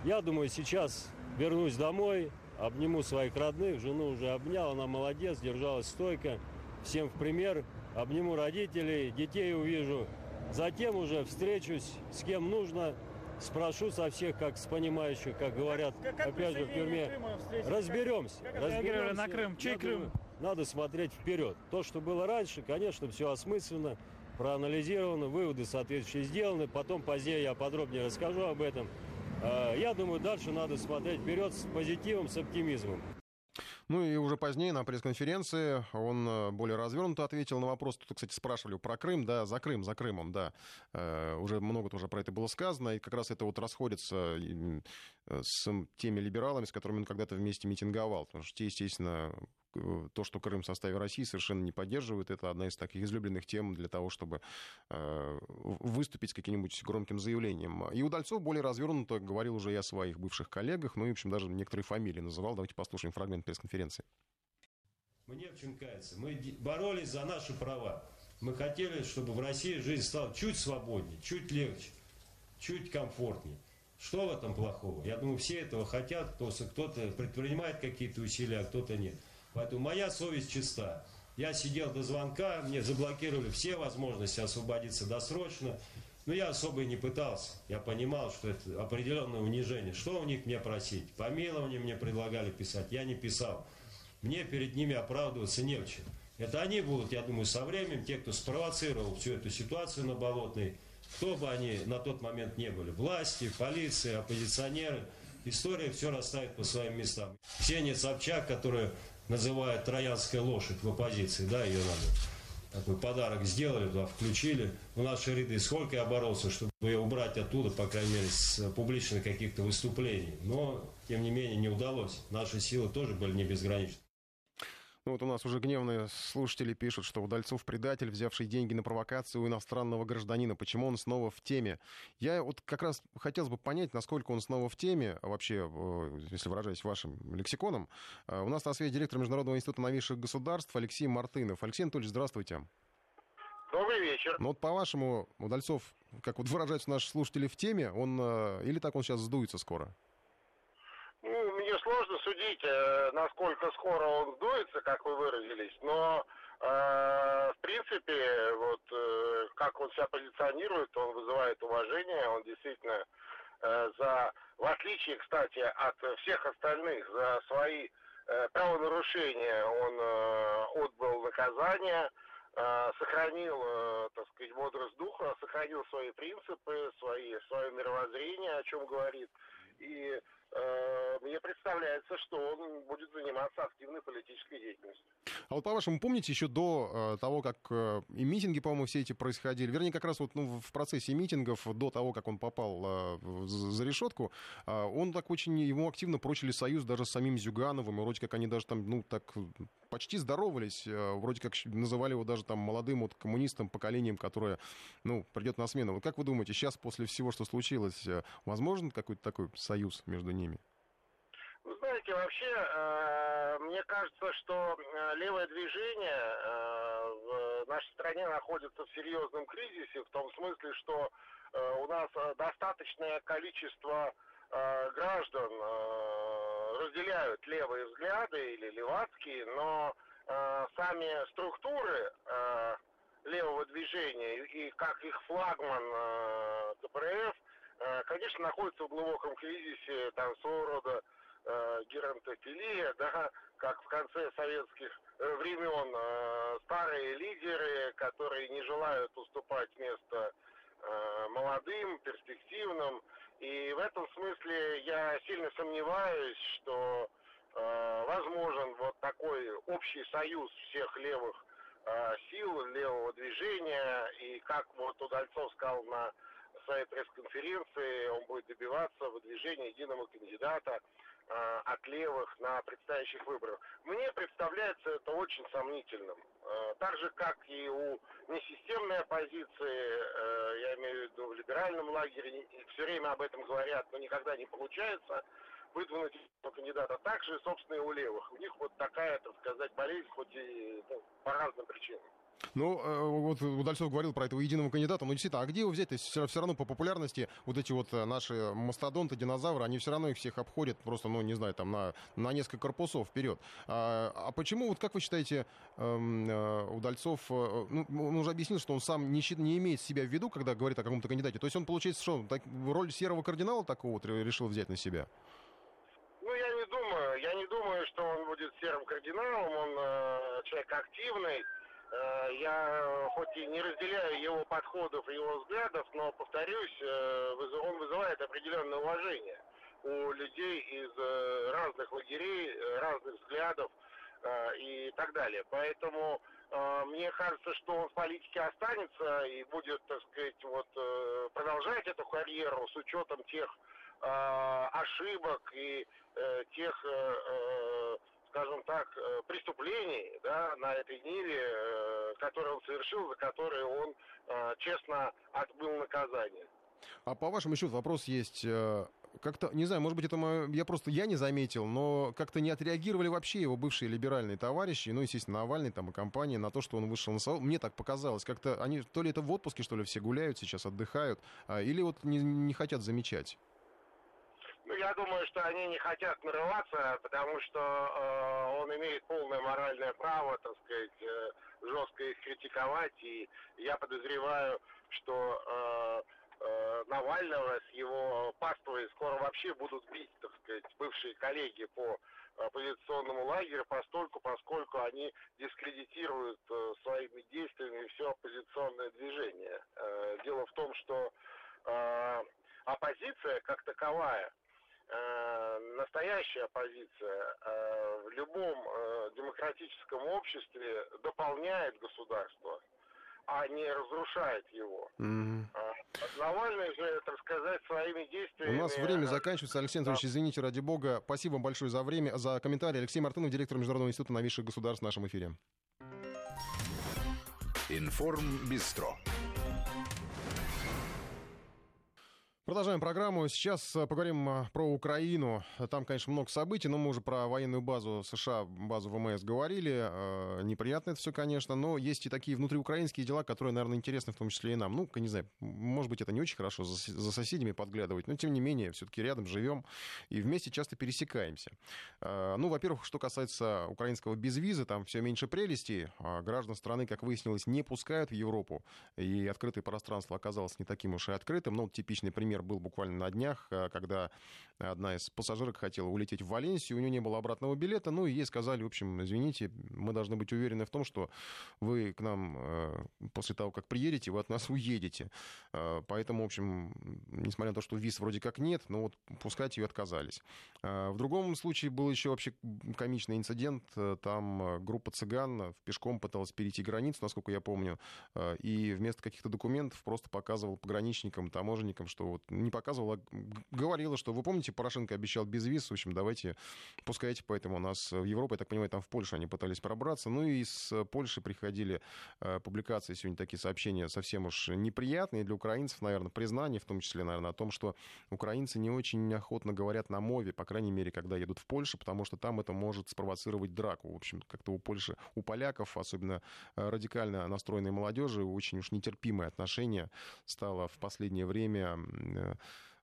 Я думаю, сейчас вернусь домой, обниму своих родных, жену уже обнял, она молодец, держалась стойко. Всем в пример, обниму родителей, детей увижу. Затем уже встречусь с кем нужно, спрошу со всех, как с понимающих, как говорят, как, как опять же в тюрьме. Разберемся. Как разберемся. на Крым? Чей Крым? Думаю, надо смотреть вперед. То, что было раньше, конечно, все осмысленно, проанализировано, выводы соответствующие сделаны. Потом позднее я подробнее расскажу об этом. А, я думаю, дальше надо смотреть вперед с позитивом, с оптимизмом. Ну и уже позднее на пресс-конференции он э, более развернуто ответил на вопрос. Тут, кстати, спрашивали про Крым. Да, за Крым, за Крымом, да. Э, уже много тоже про это было сказано. И как раз это вот расходится э, с теми либералами, с которыми он когда-то вместе митинговал. Потому что те, естественно, Э, то, что Крым в составе России, совершенно не поддерживают. Это одна из таких излюбленных тем для того, чтобы э, выступить с каким-нибудь громким заявлением. И Удальцов более развернуто говорил уже и о своих бывших коллегах, ну и, в общем, даже некоторые фамилии называл. Давайте послушаем фрагмент пресс-конференции. Мне в чем кается. Мы боролись за наши права. Мы хотели, чтобы в России жизнь стала чуть свободнее, чуть легче, чуть комфортнее. Что в этом плохого? Я думаю, все этого хотят, кто-то предпринимает какие-то усилия, а кто-то нет. Поэтому моя совесть чиста. Я сидел до звонка, мне заблокировали все возможности освободиться досрочно. Но я особо и не пытался. Я понимал, что это определенное унижение. Что у них мне просить? Помилование мне предлагали писать. Я не писал. Мне перед ними оправдываться не в чем. Это они будут, я думаю, со временем, те, кто спровоцировал всю эту ситуацию на Болотной, кто бы они на тот момент не были, власти, полиция, оппозиционеры, история все расставит по своим местам. Ксения Собчак, которая называют троянская лошадь в оппозиции, да, ее надо такой подарок сделали, туда включили в наши ряды. Сколько я боролся, чтобы ее убрать оттуда, по крайней мере, с публичных каких-то выступлений. Но, тем не менее, не удалось. Наши силы тоже были не безграничны. Ну вот у нас уже гневные слушатели пишут, что Удальцов предатель, взявший деньги на провокацию у иностранного гражданина. Почему он снова в теме? Я вот как раз хотел бы понять, насколько он снова в теме, вообще, э, если выражаясь вашим лексиконом. Э, у нас на связи директор Международного института новейших государств Алексей Мартынов. Алексей Анатольевич, здравствуйте. Добрый вечер. Ну вот по-вашему, Удальцов, как вот выражаются наши слушатели в теме, он э, или так он сейчас сдуется скоро? Мне сложно судить, э, насколько скоро он сдуется, как вы выразились, но э, в принципе, вот э, как он себя позиционирует, он вызывает уважение, он действительно э, за, в отличие, кстати, от всех остальных, за свои э, правонарушения он э, отбыл наказание, сохранил, так сказать, бодрость духа, сохранил свои принципы, свои, свое мировоззрение, о чем говорит. И Э, мне представляется, что он будет заниматься активной политической деятельностью. А вот по-вашему, помните, еще до э, того, как э, и митинги, по-моему, все эти происходили, вернее, как раз вот ну, в процессе митингов, до того, как он попал за решетку, он так очень, ему активно прочили союз даже с самим Зюгановым, и вроде как они даже там, ну, так почти здоровались, вроде как называли его даже там молодым вот коммунистом, поколением, которое, ну, придет на смену. Вот как вы думаете, сейчас после всего, что случилось, возможен какой-то такой союз между ними? Вы знаете, вообще, э, мне кажется, что э, левое движение э, в нашей стране находится в серьезном кризисе, в том смысле, что э, у нас достаточное количество граждан разделяют левые взгляды или левацкие, но сами структуры левого движения и как их флагман КПРФ конечно, находится в глубоком кризисе, там своего рода э, геронтофилия, да, как в конце советских э, времен э, старые лидеры, которые не желают уступать место э, молодым, перспективным. И в этом смысле я сильно сомневаюсь, что э, возможен вот такой общий союз всех левых э, сил, левого движения. И как вот Удальцов сказал на своей пресс-конференции, он будет добиваться выдвижения единого кандидата от левых на предстоящих выборах. Мне представляется это очень сомнительным. Э, так же, как и у несистемной оппозиции, э, я имею в виду в либеральном лагере, все время об этом говорят, но никогда не получается выдвинуть кандидата. Также, собственно, и у левых. У них вот такая, так сказать, болезнь, хоть и ну, по разным причинам. Ну, э, вот Удальцов говорил про этого единого кандидата, но действительно, а где его взять? То есть все, все равно по популярности вот эти вот э, наши мастодонты, динозавры, они все равно их всех обходят просто, ну, не знаю, там на, на несколько корпусов вперед. А, а почему, вот как вы считаете, эм, э, Удальцов, э, ну, он уже объяснил, что он сам не, не имеет себя в виду, когда говорит о каком-то кандидате. То есть он, получается, что, так, роль серого кардинала такого вот решил взять на себя? Ну, я не думаю, я не думаю, что он будет серым кардиналом, он э, человек активный, Э, я хоть и не разделяю его подходов и его взглядов, но, повторюсь, э, он вызывает определенное уважение у людей из э, разных лагерей, разных взглядов и так далее. Поэтому мне кажется, что он в политике останется и будет, так сказать, вот продолжать эту карьеру с учетом тех ошибок и тех скажем так, э, преступлений да, на этой ниве, э, которые он совершил, за которые он э, честно отбыл наказание. А по вашему еще вопрос есть. Как-то, не знаю, может быть, это мое, я просто я не заметил, но как-то не отреагировали вообще его бывшие либеральные товарищи, ну, естественно, Навальный там и компания на то, что он вышел на салон. Мне так показалось, как-то они то ли это в отпуске, что ли, все гуляют сейчас, отдыхают, а, или вот не, не хотят замечать. Ну, я думаю, что они не хотят нарываться, потому что э, он имеет полное моральное право, так сказать, э, жестко их критиковать. И я подозреваю, что э, э, Навального с его паствой скоро вообще будут бить, так сказать, бывшие коллеги по оппозиционному лагерю, постольку, поскольку они дискредитируют э, своими действиями все оппозиционное движение. Э, дело в том, что э, оппозиция как таковая – Э, настоящая оппозиция э, в любом э, демократическом обществе дополняет государство, а не разрушает его. Mm-hmm. Навальный же, так сказать, своими действиями... У нас время заканчивается. Алексей Анатольевич, да. извините, ради бога. Спасибо вам большое за время, за комментарий. Алексей Мартынов, директор Международного института новейших государств в нашем эфире. Информ Продолжаем программу. Сейчас э, поговорим э, про Украину. Там, конечно, много событий, но мы уже про военную базу США, базу ВМС говорили. Э, неприятно это все, конечно, но есть и такие внутриукраинские дела, которые, наверное, интересны в том числе и нам. Ну, не знаю, может быть, это не очень хорошо за соседями подглядывать, но, тем не менее, все-таки рядом живем и вместе часто пересекаемся. Ну, во-первых, что касается украинского безвиза, там все меньше прелестей. Граждан страны, как выяснилось, не пускают в Европу, и открытое пространство оказалось не таким уж и открытым. Ну, типичный пример пример был буквально на днях, э, когда одна из пассажирок хотела улететь в Валенсию, у нее не было обратного билета, ну и ей сказали, в общем, извините, мы должны быть уверены в том, что вы к нам э, после того, как приедете, вы от нас уедете. Э, поэтому, в общем, несмотря на то, что виз вроде как нет, но вот пускать ее отказались. В другом случае был еще вообще комичный инцидент. Там группа цыган в пешком пыталась перейти границу, насколько я помню, и вместо каких-то документов просто показывал пограничникам, таможенникам, что вот не показывала, говорила, что вы помните, Порошенко обещал без виз, в общем, давайте пускайте, поэтому у нас в Европе, я так понимаю, там в Польшу они пытались пробраться, ну и из Польши приходили э, публикации сегодня такие сообщения совсем уж неприятные для украинцев, наверное, признание, в том числе, наверное, о том, что украинцы не очень охотно говорят на мове, по крайней мере, когда едут в Польшу, потому что там это может спровоцировать драку. В общем, как-то у Польши, у поляков, особенно э, радикально настроенной молодежи, очень уж нетерпимое отношение стало в последнее время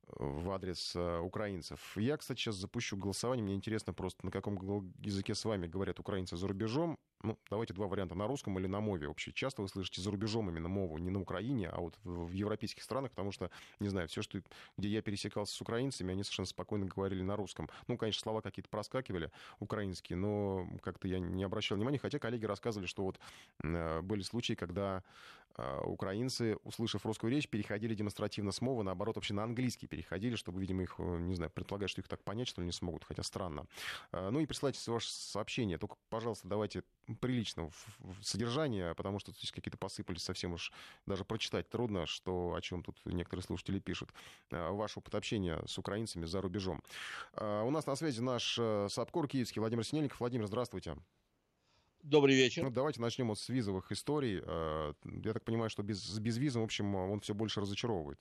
в адрес э, украинцев. Я, кстати, сейчас запущу голосование. Мне интересно просто, на каком языке с вами говорят украинцы за рубежом. Ну, давайте два варианта, на русском или на мове. Вообще часто вы слышите за рубежом именно мову, не на Украине, а вот в европейских странах, потому что, не знаю, все, что, где я пересекался с украинцами, они совершенно спокойно говорили на русском. Ну, конечно, слова какие-то проскакивали украинские, но как-то я не обращал внимания, хотя коллеги рассказывали, что вот э, были случаи, когда э, украинцы, услышав русскую речь, переходили демонстративно с мовы, наоборот, вообще на английский переходили, чтобы, видимо, их, э, не знаю, предполагать, что их так понять, что ли, не смогут, хотя странно. Ну и присылайте ваши сообщения, только, пожалуйста, давайте приличного содержания, потому что здесь какие-то посыпались совсем уж даже прочитать трудно, что, о чем тут некоторые слушатели пишут. Э, ваш опыт общения с украинцами за рубежом. У нас на связи наш САПКОР киевский Владимир Синельников. Владимир, здравствуйте. Добрый вечер. Ну, давайте начнем вот с визовых историй. Я так понимаю, что без, без визы, в общем, он все больше разочаровывает.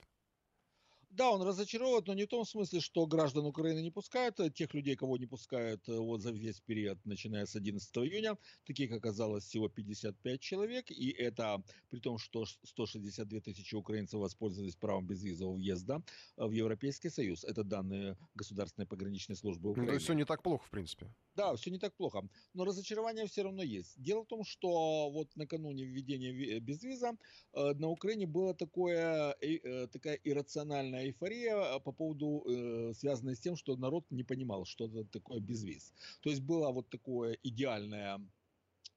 Да, он разочаровывает, но не в том смысле, что граждан Украины не пускают, а тех людей, кого не пускают э, вот за весь период, начиная с 11 июня, таких оказалось всего 55 человек, и это при том, что 162 тысячи украинцев воспользовались правом безвизового въезда э, в Европейский Союз. Это данные Государственной пограничной службы Украины. Ну, то есть все не так плохо, в принципе. Да, все не так плохо, но разочарование все равно есть. Дело в том, что вот накануне введения безвиза э, на Украине была такое, такая иррациональная эйфория а, по поводу, э, связанной с тем, что народ не понимал, что это такое безвиз. То есть было вот такое идеальное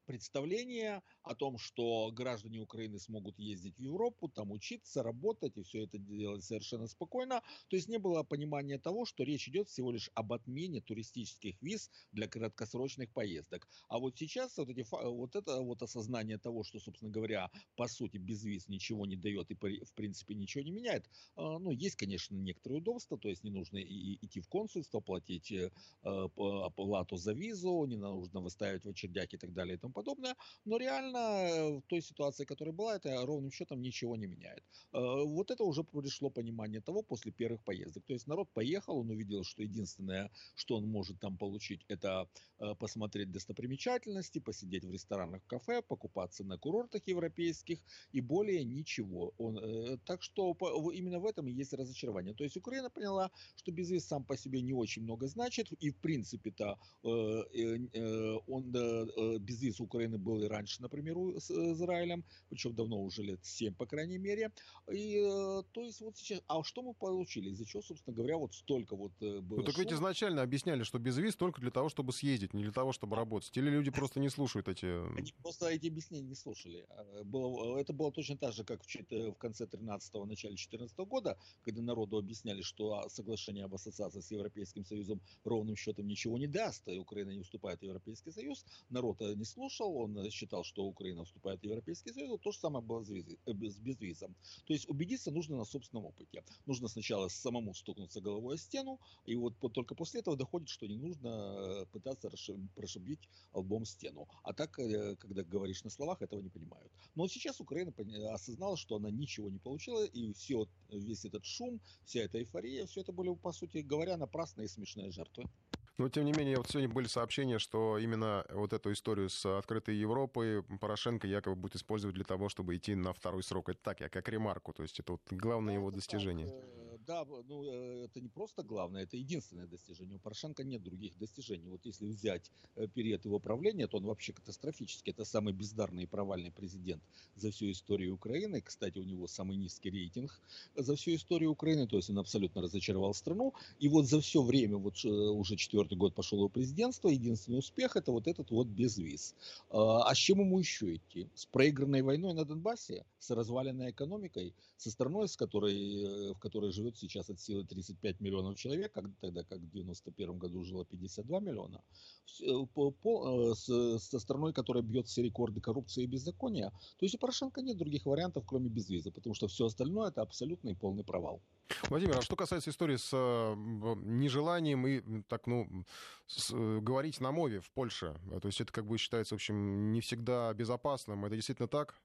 представление о том, что граждане Украины смогут ездить в Европу, там учиться, работать и все это делать совершенно спокойно. То есть не было понимания того, что речь идет всего лишь об отмене туристических виз для краткосрочных поездок. А вот сейчас вот, эти, вот это вот осознание того, что, собственно говоря, по сути без виз ничего не дает и в принципе ничего не меняет. А, ну, есть, конечно, некоторые удобства, то есть не нужно идти в консульство, платить э, оплату за визу, не нужно выставить в очередях и так далее подобное. Но реально э, в той ситуации, которая была, это ровным счетом ничего не меняет. Э, вот это уже пришло понимание того после первых поездок. То есть народ поехал, он увидел, что единственное, что он может там получить, это э, посмотреть достопримечательности, посидеть в ресторанах, кафе, покупаться на курортах европейских и более ничего. Он, так что именно в этом и есть разочарование. То есть Украина поняла, что безвиз сам по себе не очень много значит, и в принципе-то он безвиз Украины был и раньше, например, с Израилем, причем давно уже лет 7, по крайней мере. И э, то есть вот сейчас, а что мы получили? Из-за чего, собственно говоря, вот столько вот э, было Ну так ведь изначально объясняли, что без виз только для того, чтобы съездить, не для того, чтобы работать. Или люди просто не слушают эти... Они просто эти объяснения не слушали. А, было, это было точно так же, как в, в конце 13-го, начале 14 -го года, когда народу объясняли, что соглашение об ассоциации с Европейским Союзом ровным счетом ничего не даст, и Украина не уступает в Европейский Союз. Народ э, не слушал, он считал, что Украина вступает в Европейский Союз, то же самое было э, с безвизом. То есть убедиться нужно на собственном опыте. Нужно сначала самому стукнуться головой о стену, и вот только после этого доходит, что не нужно э, пытаться прошибить лбом стену. А так, э, когда говоришь на словах, этого не понимают. Но сейчас Украина осознала, что она ничего не получила, и все, весь этот шум, вся эта эйфория, все это были, по сути говоря, напрасные и смешные жертвы. Но, тем не менее, вот сегодня были сообщения, что именно вот эту историю с открытой Европой Порошенко якобы будет использовать для того, чтобы идти на второй срок. Это так, я как ремарку. То есть это вот главное его достижение. Да, ну э, это не просто главное, это единственное достижение. У Порошенко нет других достижений. Вот если взять э, период его правления, то он вообще катастрофический. Это самый бездарный и провальный президент за всю историю Украины. Кстати, у него самый низкий рейтинг за всю историю Украины, то есть он абсолютно разочаровал страну. И вот за все время, вот э, уже четвертый год пошел его президентство, единственный успех это вот этот вот безвиз. А, а с чем ему еще идти? С проигранной войной на Донбассе, с разваленной экономикой, со страной, с которой, в которой живет живет сейчас от силы 35 миллионов человек, как, тогда как в 91 году жило 52 миллиона, э, по, по, э, с, со страной, которая бьет все рекорды коррупции и беззакония. То есть у Порошенко нет других вариантов, кроме безвиза, потому что все остальное это абсолютный и полный провал. Владимир, а что касается истории с э, нежеланием и так, ну, с, говорить на мове в Польше, то есть это как бы считается, в общем, не всегда безопасным, это действительно так?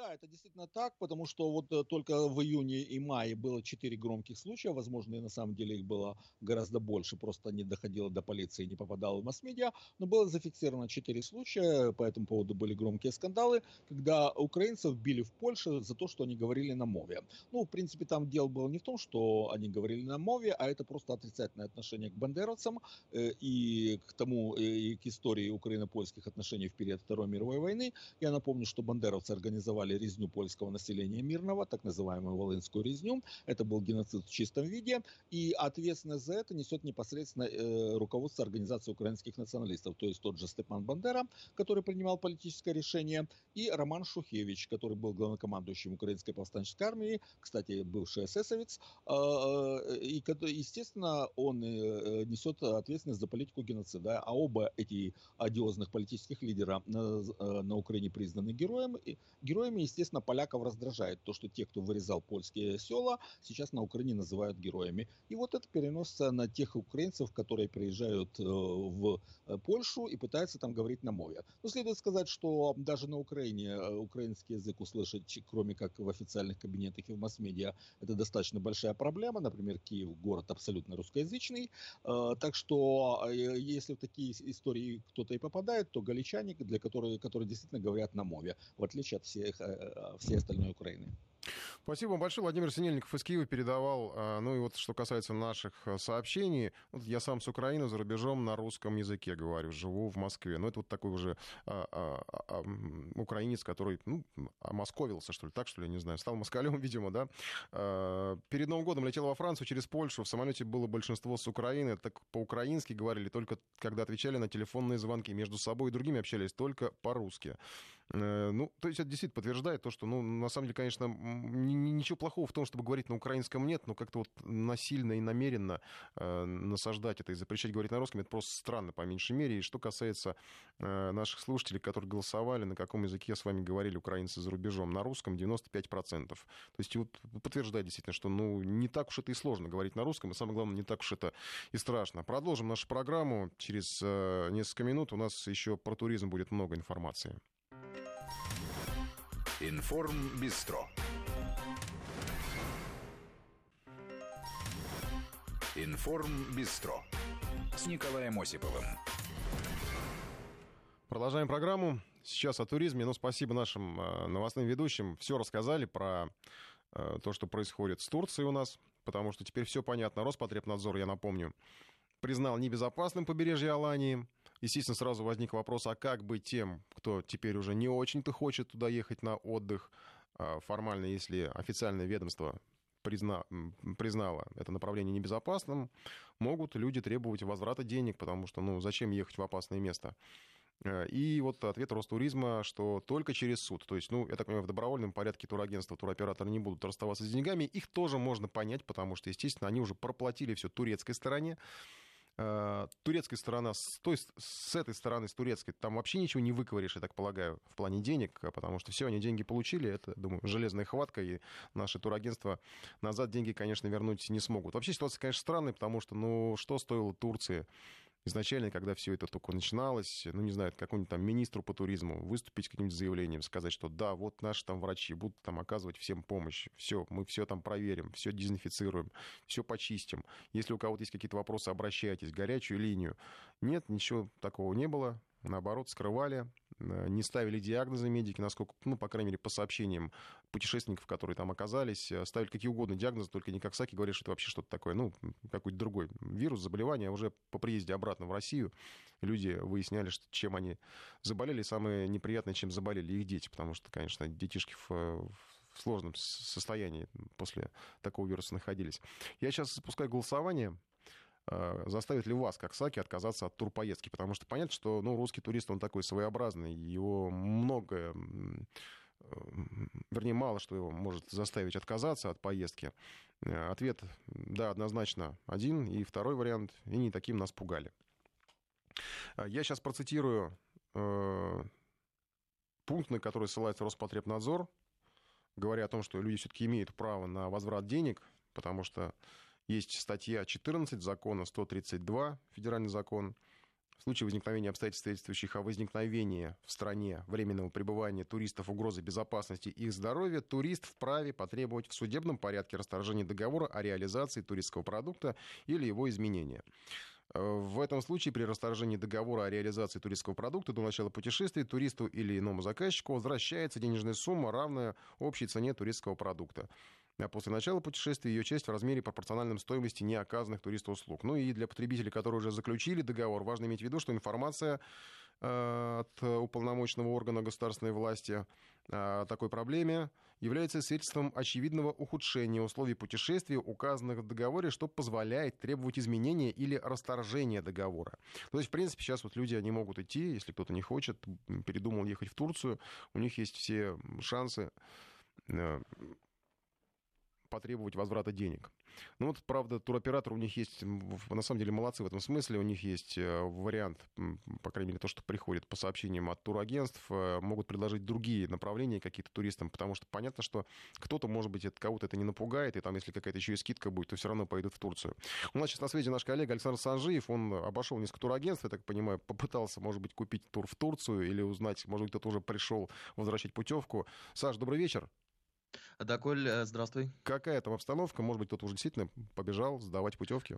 Да, это действительно так, потому что вот э, только в июне и мае было 4 громких случая, возможно, и на самом деле их было гораздо больше, просто не доходило до полиции, не попадало в масс-медиа, но было зафиксировано 4 случая, по этому поводу были громкие скандалы, когда украинцев били в Польше за то, что они говорили на мове. Ну, в принципе, там дело было не в том, что они говорили на мове, а это просто отрицательное отношение к бандеровцам э, и к тому, э, и к истории украино-польских отношений в период Второй мировой войны. Я напомню, что бандеровцы организовали называли резню польского населения мирного, так называемую Волынскую резню. Это был геноцид в чистом виде, и ответственность за это несет непосредственно э, руководство Организации украинских националистов, то есть тот же Степан Бандера, который принимал политическое решение, и Роман Шухевич, который был главнокомандующим Украинской повстанческой армии, кстати, бывший эсэсовец, э, э, и, естественно, он э, несет ответственность за политику геноцида, а оба эти одиозных политических лидера на, на Украине признаны героем, героями, естественно, поляков раздражает то, что те, кто вырезал польские села, сейчас на Украине называют героями. И вот это переносится на тех украинцев, которые приезжают в Польшу и пытаются там говорить на мове. Но следует сказать, что даже на Украине украинский язык услышать, кроме как в официальных кабинетах и в масс-медиа, это достаточно большая проблема. Например, Киев город абсолютно русскоязычный. Так что если в такие истории кто-то и попадает, то галичане, для которых, которые действительно говорят на мове, в отличие от всех, э, э, всей остальной Украины. Спасибо вам большое. Владимир Синельников из Киева передавал. А, ну и вот что касается наших а, сообщений. Вот я сам с Украины за рубежом на русском языке говорю. Живу в Москве. Но ну, это вот такой уже а, а, а, украинец, который, ну, московился, что ли, так, что ли, не знаю. Стал москалем, [LAUGHS] видимо, да. Перед Новым годом летел во Францию через Польшу. В самолете было большинство с Украины. Так по-украински говорили только, когда отвечали на телефонные звонки. Между собой и другими общались только по-русски. Э, ну, то есть это действительно подтверждает то, что, ну, на самом деле, конечно, ничего плохого в том, чтобы говорить на украинском нет, но как-то вот насильно и намеренно э, насаждать это и запрещать говорить на русском, это просто странно, по меньшей мере. И что касается э, наших слушателей, которые голосовали, на каком языке с вами говорили украинцы за рубежом, на русском 95%. То есть вот подтверждает действительно, что, ну, не так уж это и сложно говорить на русском, и самое главное, не так уж это и страшно. Продолжим нашу программу. Через несколько минут у нас еще про туризм будет много информации. Информ Бистро. Информ Бистро с Николаем Осиповым. Продолжаем программу. Сейчас о туризме. Ну, спасибо нашим э, новостным ведущим. Все рассказали про э, то, что происходит с Турцией у нас, потому что теперь все понятно. Роспотребнадзор, я напомню, признал небезопасным побережье Алании. Естественно, сразу возник вопрос, а как быть тем, кто теперь уже не очень-то хочет туда ехать на отдых? А, формально, если официальное ведомство призна, признало это направление небезопасным, могут люди требовать возврата денег, потому что, ну, зачем ехать в опасное место? Э, и вот ответ Ростуризма, что только через суд. То есть, ну, я так понимаю, в добровольном порядке турагентства, туроператоры не будут расставаться с деньгами. Их тоже можно понять, потому что, естественно, они уже проплатили все турецкой стороне. Э, турецкая сторона, с, той, с этой стороны, с турецкой, там вообще ничего не выковыришь, я так полагаю, в плане денег, а потому что все, они деньги получили, это, думаю, железная хватка, и наши турагентства назад деньги, конечно, вернуть не смогут. Вообще ситуация, конечно, странная, потому что, ну, что стоило Турции изначально, когда все это только начиналось, ну, не знаю, какому-нибудь там министру по туризму выступить каким-нибудь заявлением, сказать, что да, вот наши там врачи будут там оказывать всем помощь, все, мы все там проверим, все дезинфицируем, все почистим. Если у кого-то есть какие-то вопросы, обращайтесь, горячую линию. Нет, ничего такого не было наоборот, скрывали, э, не ставили диагнозы медики, насколько, ну, по крайней мере, по сообщениям путешественников, которые там оказались, э, ставили какие угодно диагнозы, только не как Саки говорят, что это вообще что-то такое, ну, какой-то другой вирус, заболевание. А уже по приезде обратно в Россию люди выясняли, что, чем они заболели, самое неприятное, чем заболели их дети, потому что, конечно, детишки в, в сложном состоянии после такого вируса находились. Я сейчас запускаю голосование заставит ли вас, как Саки, отказаться от турпоездки? Потому что понятно, что ну, русский турист, он такой своеобразный, его многое вернее, мало что его может заставить отказаться от поездки. Э, ответ, да, однозначно один. И второй вариант, и не таким нас пугали. Э, я сейчас процитирую э, пункт, на который ссылается Роспотребнадзор, говоря о том, что люди все-таки имеют право на возврат денег, потому что есть статья 14 закона 132, федеральный закон. В случае возникновения обстоятельств, свидетельствующих о возникновении в стране временного пребывания туристов угрозы безопасности и их здоровья, турист вправе потребовать в судебном порядке расторжения договора о реализации туристского продукта или его изменения. В этом случае при расторжении договора о реализации туристского продукта до начала путешествия туристу или иному заказчику возвращается денежная сумма, равная общей цене туристского продукта. А после начала путешествия ее часть в размере пропорциональном стоимости неоказанных туристов услуг. Ну и для потребителей, которые уже заключили договор, важно иметь в виду, что информация Э, от уполномоченного органа государственной власти о такой проблеме является свидетельством очевидного ухудшения условий путешествия, указанных в договоре, что позволяет требовать изменения или расторжения договора. То есть, в принципе, сейчас вот люди, они могут идти, если кто-то не хочет, передумал ехать в Турцию, у них есть все шансы э, потребовать возврата денег. Ну вот, правда, туроператор у них есть, на самом деле, молодцы в этом смысле, у них есть э, вариант, по крайней мере, то, что приходит по сообщениям от турагентств, э, могут предложить другие направления какие-то туристам, потому что понятно, что кто-то, может быть, кого-то это не напугает, и там, если какая-то еще и скидка будет, то все равно поедут в Турцию. У нас сейчас на связи наш коллега Александр Санжиев, он обошел несколько турагентств, я так понимаю, попытался, может быть, купить тур в Турцию или узнать, может быть, кто-то уже пришел возвращать путевку. Саш, добрый вечер. Да, Коль, э, здравствуй. Какая там обстановка? Может быть, кто-то уже действительно побежал сдавать путевки?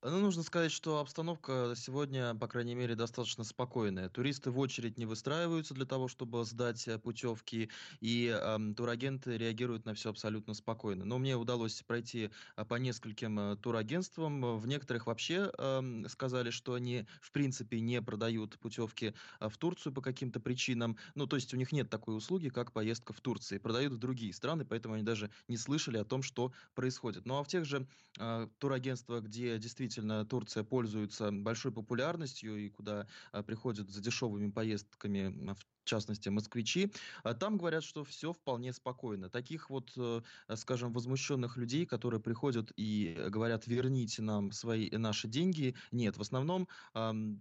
Ну, нужно сказать, что обстановка сегодня, по крайней мере, достаточно спокойная. Туристы в очередь не выстраиваются для того, чтобы сдать э, путевки, и э, турагенты реагируют на все абсолютно спокойно. Но мне удалось пройти э, по нескольким э, турагентствам. В некоторых вообще э, сказали, что они, в принципе, не продают путевки в Турцию по каким-то причинам. Ну, то есть у них нет такой услуги, как поездка в Турции. Продают в другие страны, поэтому они даже не слышали о том, что происходит. Ну, а в тех же э, турагентствах, где действительно действительно Турция пользуется большой популярностью и куда а, приходят за дешевыми поездками в частности, москвичи, а там говорят, что все вполне спокойно. Таких вот, э, скажем, возмущенных людей, которые приходят и говорят, верните нам свои наши деньги, нет. В основном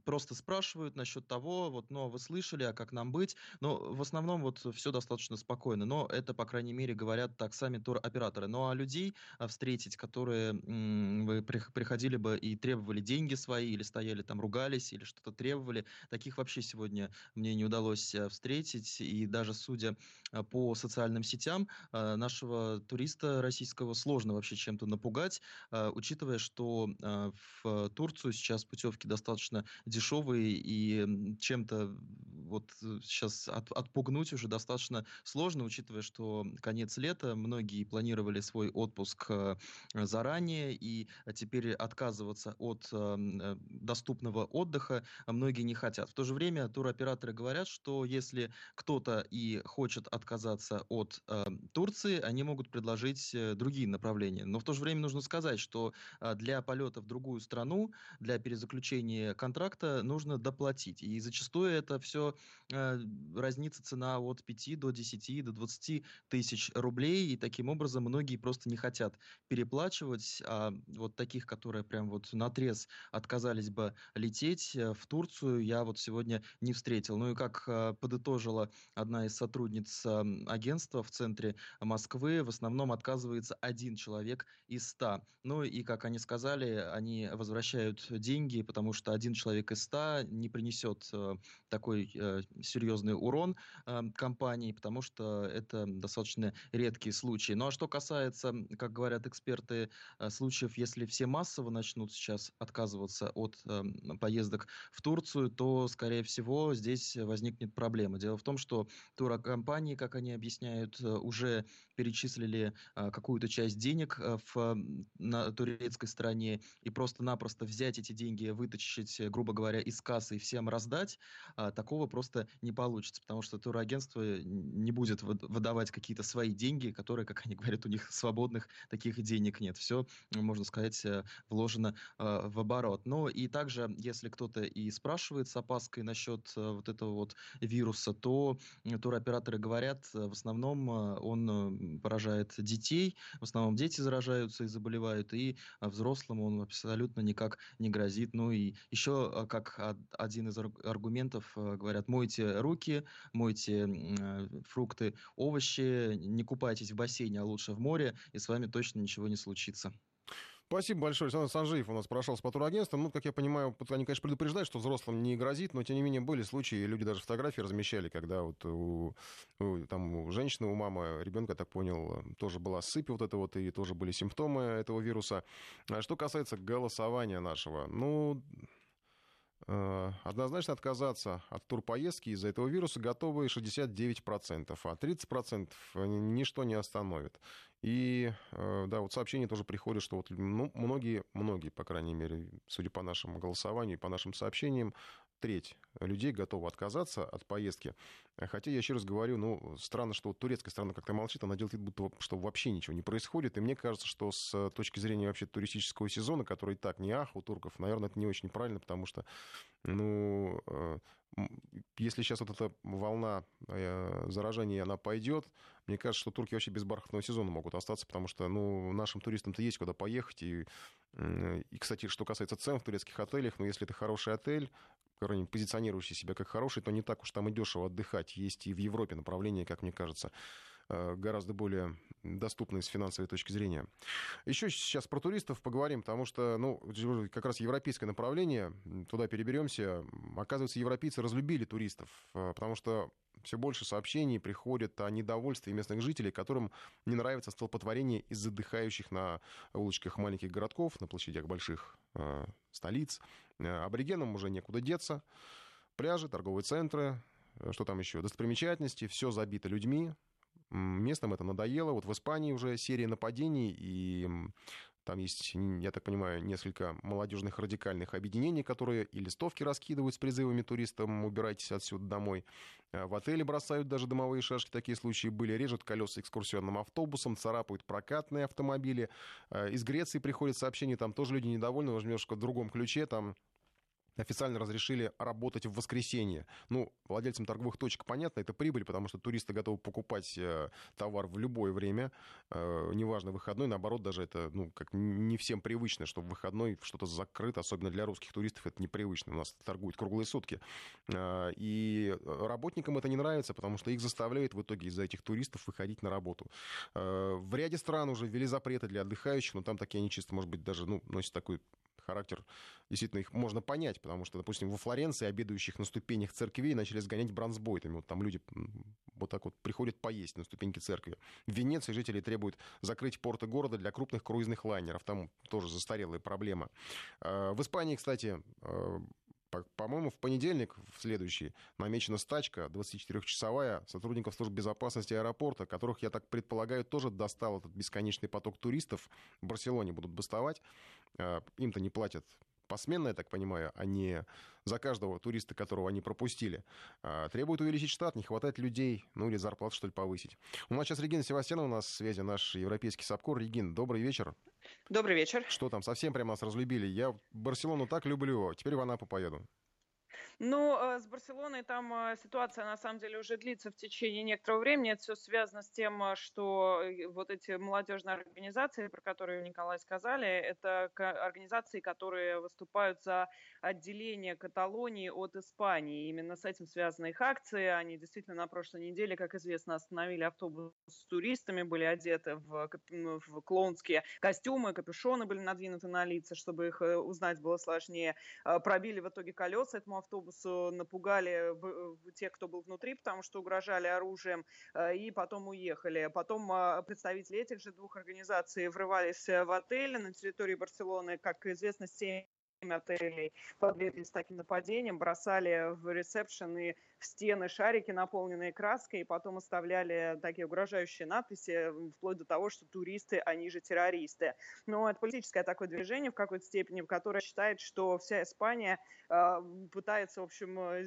просто спрашивают насчет того, вот, ну, а вы слышали, а как нам быть? Но в основном вот все достаточно спокойно. Но это, по крайней мере, говорят так сами туроператоры. Ну, а людей а, встретить, которые вы приходили бы и требовали деньги свои, или стояли там, ругались, или что-то требовали, таких вообще сегодня мне не удалось встретить встретить, и даже судя а, по социальным сетям, а, нашего туриста российского сложно вообще чем-то напугать, а, учитывая, что в Турцию сейчас путевки достаточно дешевые, и чем-то вот сейчас от, отпугнуть уже достаточно сложно, учитывая, что конец лета, многие планировали свой отпуск заранее, и теперь отказываться от доступного отдыха многие не хотят. В то же время туроператоры говорят, что если если кто-то и хочет отказаться от э, Турции, они могут предложить э, другие направления. Но в то же время нужно сказать, что э, для полета в другую страну, для перезаключения контракта нужно доплатить. И зачастую это все э, разнится цена от 5 до 10 до 20 тысяч рублей. И таким образом многие просто не хотят переплачивать. А вот таких, которые прям вот на трез отказались бы лететь э, в Турцию, я вот сегодня не встретил. Ну и как э, подытожила одна из сотрудниц агентства в центре Москвы, в основном отказывается один человек из ста. Ну и, как они сказали, они возвращают деньги, потому что один человек из ста не принесет э, такой э, серьезный урон э, компании, потому что это достаточно редкие случаи. Ну а что касается, как говорят эксперты, случаев, если все массово начнут сейчас отказываться от поездок в Турцию, то, скорее всего, здесь возникнет проблема проблема. Дело в том, что турокомпании, как они объясняют, э, уже перечислили э, какую-то часть денег э, в, на турецкой стороне и просто-напросто взять эти деньги, вытащить, грубо говоря, из кассы и всем раздать, такого просто не получится, потому что турагентство не будет выдавать какие-то свои деньги, которые, как они говорят, у них свободных таких денег нет. Все, можно сказать, вложено в оборот. Но и также, если кто-то и спрашивает с опаской насчет вот этого вот вируса, вируса, то туроператоры говорят, э, в основном э, он э, поражает детей, в основном дети заражаются и заболевают, и взрослым он абсолютно никак не грозит. Ну и еще, как один из аргументов, говорят, мойте руки, мойте фрукты, овощи, не купайтесь в бассейне, а лучше в море, и с вами точно ничего не случится. Спасибо большое. Александр Санжиев у нас прошел с патурагентством. Ну, как я понимаю, они, конечно, предупреждают, что взрослым не грозит, но, тем не менее, были случаи, люди даже фотографии размещали, когда вот у, у, там, у женщины, у мамы ребенка, так понял, тоже была сыпь вот это вот, и тоже были симптомы этого вируса. А что касается голосования нашего, ну, однозначно отказаться от турпоездки из-за этого вируса готовы 69%, а 30% ничто не остановит. И э, да, вот сообщения тоже приходят, что вот ну, многие, многие, по крайней мере, судя по нашему голосованию и по нашим сообщениям, треть людей готова отказаться от поездки. Хотя, я еще раз говорю, ну, странно, что вот турецкая страна как-то молчит, она делает вид, будто что вообще ничего не происходит. И мне кажется, что с точки зрения вообще туристического сезона, который и так не ах у турков, наверное, это не очень правильно, потому что, ну, э, если сейчас вот эта волна э, заражения, она пойдет, мне кажется, что турки вообще без бархатного сезона могут остаться, потому что, ну, нашим туристам-то есть куда поехать. И, и, кстати, что касается цен в турецких отелях, ну, если это хороший отель, позиционирующий себя как хороший, то не так уж там и дешево отдыхать. Есть и в Европе направления, как мне кажется, гораздо более доступные с финансовой точки зрения. Еще сейчас про туристов поговорим, потому что, ну, как раз европейское направление, туда переберемся. Оказывается, европейцы разлюбили туристов, э, потому что все больше сообщений приходит о недовольстве местных жителей, которым не нравится столпотворение из задыхающих на улочках маленьких городков, на площадях больших э, столиц. Э, аборигенам уже некуда деться. Пляжи, торговые центры, э, что там еще, достопримечательности, все забито людьми. Местным это надоело. Вот в Испании уже серия нападений, и там есть, я так понимаю, несколько молодежных радикальных объединений, которые и листовки раскидывают с призывами туристам «убирайтесь отсюда домой». Э, в отеле бросают даже дымовые шашки, такие случаи были. Режут колеса экскурсионным автобусом, царапают прокатные автомобили. Из Греции приходит сообщение, там тоже люди недовольны, немножко в другом ключе, там официально разрешили работать в воскресенье. Ну, владельцам торговых точек понятно, это прибыль, потому что туристы готовы покупать э, товар в любое время, э, неважно, выходной, наоборот, даже это, ну, как не всем привычно, что в выходной что-то закрыто, особенно для русских туристов это непривычно, у нас торгуют круглые сутки. Э, и работникам это не нравится, потому что их заставляют в итоге из-за этих туристов выходить на работу. В ряде стран уже ввели запреты для отдыхающих, но там такие они чисто, может быть, даже, ну, носят такой характер, действительно, их можно понять, потому что, допустим, во Флоренции обедающих на ступенях церквей начали сгонять бронзбойтами. Вот там люди вот так вот приходят поесть на ступеньки церкви. В Венеции жители требуют закрыть порты города для крупных круизных лайнеров. Там тоже застарелая проблема. А, в Испании, кстати, а, по-моему, в понедельник, в следующий, намечена стачка 24-часовая сотрудников служб безопасности аэропорта, которых, я так предполагаю, тоже достал этот бесконечный поток туристов. В Барселоне будут бастовать. А, им-то не платят посменно, я так понимаю, а не за каждого туриста, которого они пропустили. А, требуют увеличить штат, не хватает людей, ну или зарплату, что ли, повысить. У нас сейчас Регина Севастьянова у нас в связи, наш европейский САПКОР. Регин, добрый вечер. Добрый вечер. Что там, совсем прямо нас разлюбили? Я Барселону так люблю, теперь в Анапу поеду. Ну, с Барселоной там э, ситуация на самом деле уже длится в течение некоторого времени. Это все связано с тем, э, что вот эти молодежные организации, про которые Николай сказали, это организации, которые выступают за отделение Каталонии от Испании. Именно с этим связаны их акции. Они действительно на прошлой неделе, как известно, остановили автобус с туристами, были одеты в, в клоунские костюмы, капюшоны были надвинуты на лица, чтобы их узнать было сложнее. Пробили в итоге колеса этому автобусу, напугали тех, кто был внутри, потому что угрожали оружием, э, и потом уехали. Потом а, представители этих же двух организаций врывались в отель на территории Барселоны, как известно, 7 отелей подверглись таким нападениям, бросали в ресепшн и в стены шарики, наполненные краской, и потом оставляли такие угрожающие надписи, вплоть до того, что туристы, они же террористы. Но это политическое такое движение в какой-то степени, которое считает, что вся Испания э, пытается, в общем, э,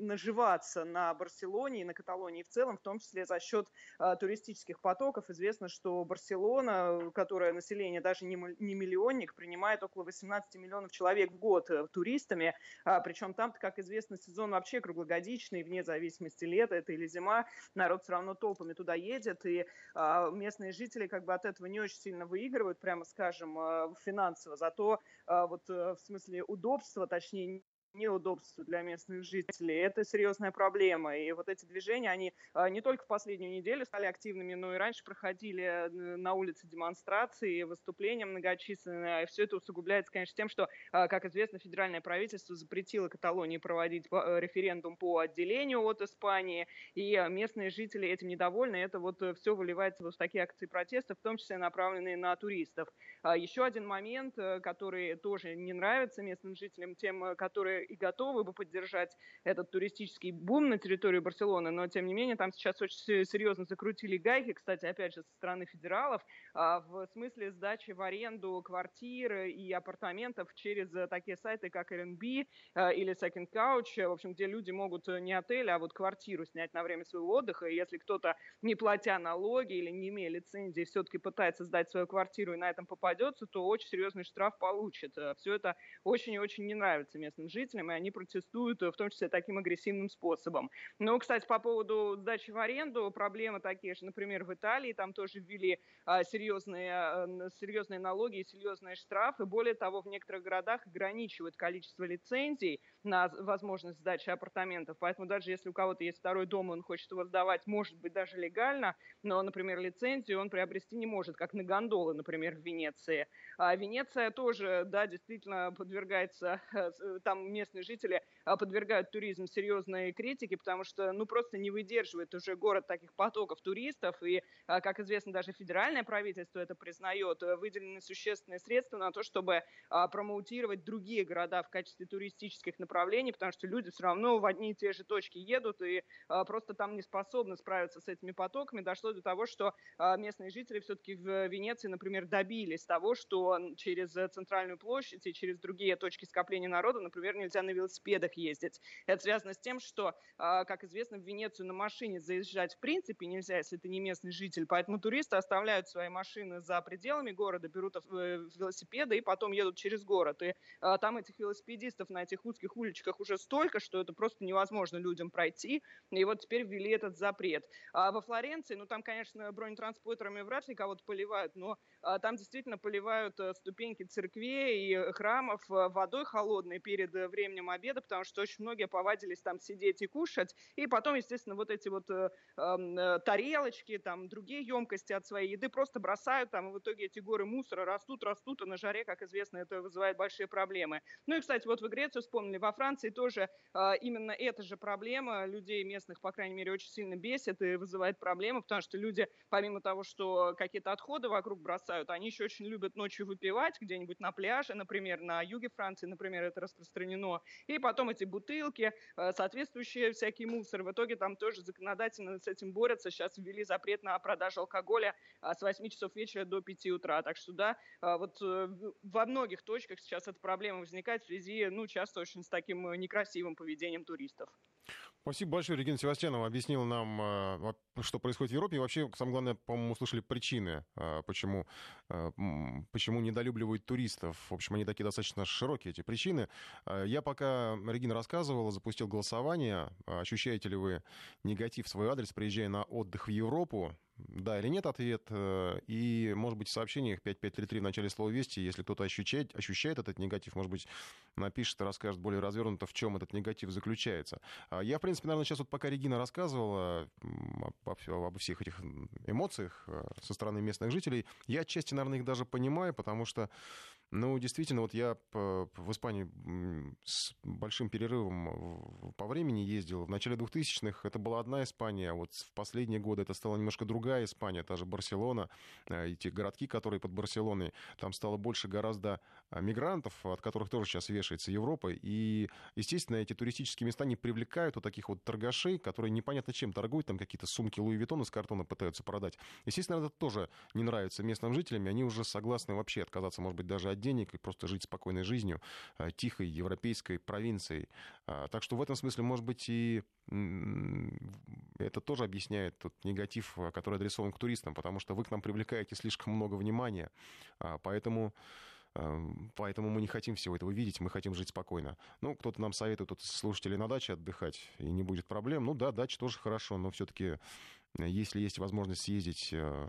наживаться на Барселоне и на Каталонии в целом, в том числе за счет э, туристических потоков. Известно, что Барселона, которая население даже не, не миллионник, принимает около 18 миллионов человек в год э, туристами, а, причем там, как известно, сезон вообще круглогодичный круглогодичный, вне зависимости лета это или зима, народ все равно толпами туда едет, и э, местные жители как бы от этого не очень сильно выигрывают, прямо скажем, э, финансово. Зато э, вот э, в смысле удобства, точнее, неудобства для местных жителей. Это серьезная проблема. И вот эти движения, они а, не только в последнюю неделю стали активными, но и раньше проходили э, на улице демонстрации, выступления многочисленные. И все это усугубляется, конечно, тем, что, а, как известно, федеральное правительство запретило Каталонии проводить э, референдум по отделению от Испании, и местные жители этим недовольны. Это вот э, все выливается в такие акции протеста, в том числе направленные на туристов. А, еще один момент, который тоже не нравится местным жителям, тем, которые и готовы бы поддержать этот туристический бум на территории Барселоны, но тем не менее там сейчас очень серьезно закрутили гайки, кстати, опять же, со стороны федералов, а, в смысле сдачи в аренду квартир и апартаментов через такие сайты, как Airbnb а, или Second Couch, в общем, где люди могут не отель, а вот квартиру снять на время своего отдыха, и если кто-то, не платя налоги или не имея лицензии, все-таки пытается сдать свою квартиру и на этом попадется, то очень серьезный штраф получит. Все это очень и очень не нравится местным жителям, и они протестуют в том числе таким агрессивным способом. Но, кстати, по поводу сдачи в аренду, проблемы такие же, например, в Италии, там тоже ввели а, серьезные, а, серьезные налоги и серьезные штрафы. Более того, в некоторых городах ограничивают количество лицензий на возможность сдачи апартаментов. Поэтому даже если у кого-то есть второй дом, он хочет его сдавать, может быть, даже легально, но, например, лицензию он приобрести не может, как на гондолы, например, в Венеции. А Венеция тоже, да, действительно подвергается, [LAUGHS] э, там местные жители а, подвергают туризм серьезной критике, потому что, ну, просто не выдерживает уже город таких потоков туристов, и, а, как известно, даже федеральное правительство это признает, э, выделены существенные средства на то, чтобы а, промоутировать другие города в качестве туристических направлений, потому что люди все равно в одни и те же точки едут и просто там не способны справиться с этими потоками. Дошло до того, что местные жители все-таки в Венеции, например, добились того, что через центральную площадь и через другие точки скопления народа, например, нельзя на велосипедах ездить. Это связано с тем, что, а, как известно, в Венецию на машине заезжать в принципе нельзя, если ты не местный житель. Поэтому туристы оставляют свои машины за пределами города, берут э, велосипеды и потом едут через город. И а, там этих велосипедистов на этих узких уличках уже столько, что это просто невозможно людям пройти. И вот теперь ввели этот запрет. А во Флоренции, ну там, конечно, бронетранспортерами вряд ли кого-то поливают, но а, там действительно поливают э, ступеньки церквей и храмов э, водой холодной перед временем обеда, потому что очень многие повадились там сидеть и кушать, и потом, естественно, вот эти вот э, э, тарелочки, там, другие емкости от своей еды просто бросают, там, и в итоге эти горы мусора растут, растут, и на жаре, как известно, это вызывает большие проблемы. Ну и, кстати, вот вы Грецию вспомнили, во Франции тоже э, именно эта же проблема. Людей местных, по крайней мере, очень сильно бесит и вызывает проблемы, потому что люди, помимо того, что какие-то отходы вокруг бросают, они еще очень любят ночью выпивать где-нибудь на пляже, например, на юге Франции, например, это распространено, и потом эти бутылки, э, соответствующие всякий мусор. В итоге там тоже законодательно с этим борются. Сейчас ввели запрет на продажу алкоголя а, с 8 часов вечера до 5 утра. Так что да, а, вот э, во многих точках сейчас эта проблема возникает в связи, ну, часто очень с таким э, некрасивым поведением туристов. Спасибо большое. Регина Севастьянова объяснила нам, э, что происходит в Европе. И вообще, самое главное, по-моему, услышали причины, э, почему, э, почему недолюбливают туристов. В общем, они такие достаточно широкие, эти причины. Я пока Регина рассказывала, запустил голосование. Ощущаете ли вы негатив в свой адрес, приезжая на отдых в Европу? да или нет ответ. Э, и, может быть, в сообщениях 5533 в начале слова «Вести», если кто-то ощущает, ощущает этот негатив, может быть, напишет и расскажет более развернуто, в чем этот негатив заключается. А я, в принципе, наверное, сейчас вот пока Регина рассказывала обо всех этих эмоциях э, со стороны местных жителей, я отчасти, наверное, их даже понимаю, потому что ну, действительно, вот я в Испании с большим перерывом по времени ездил. В начале 2000-х это была одна Испания, а вот в последние годы это стала немножко другая Испания, та же Барселона, эти городки, которые под Барселоной, там стало больше гораздо а, мигрантов, от которых тоже сейчас вешается Европа, и, естественно, эти туристические места не привлекают вот таких вот торгашей, которые непонятно чем торгуют, там какие-то сумки Луи Виттон из картона пытаются продать. Естественно, это тоже не нравится местным жителям, и они уже согласны вообще отказаться, может быть, даже от денег и просто жить спокойной жизнью, э, тихой европейской провинцией. А, так что в этом смысле, может быть, и это тоже объясняет тот негатив, э, который адресован к туристам, потому что вы к нам привлекаете слишком много внимания, а, поэтому эм, Поэтому мы не хотим всего этого видеть, мы хотим жить спокойно. Ну, кто-то нам советует, тут слушатели на даче отдыхать, и не будет проблем. Ну да, дача тоже хорошо, но все-таки если есть возможность съездить э,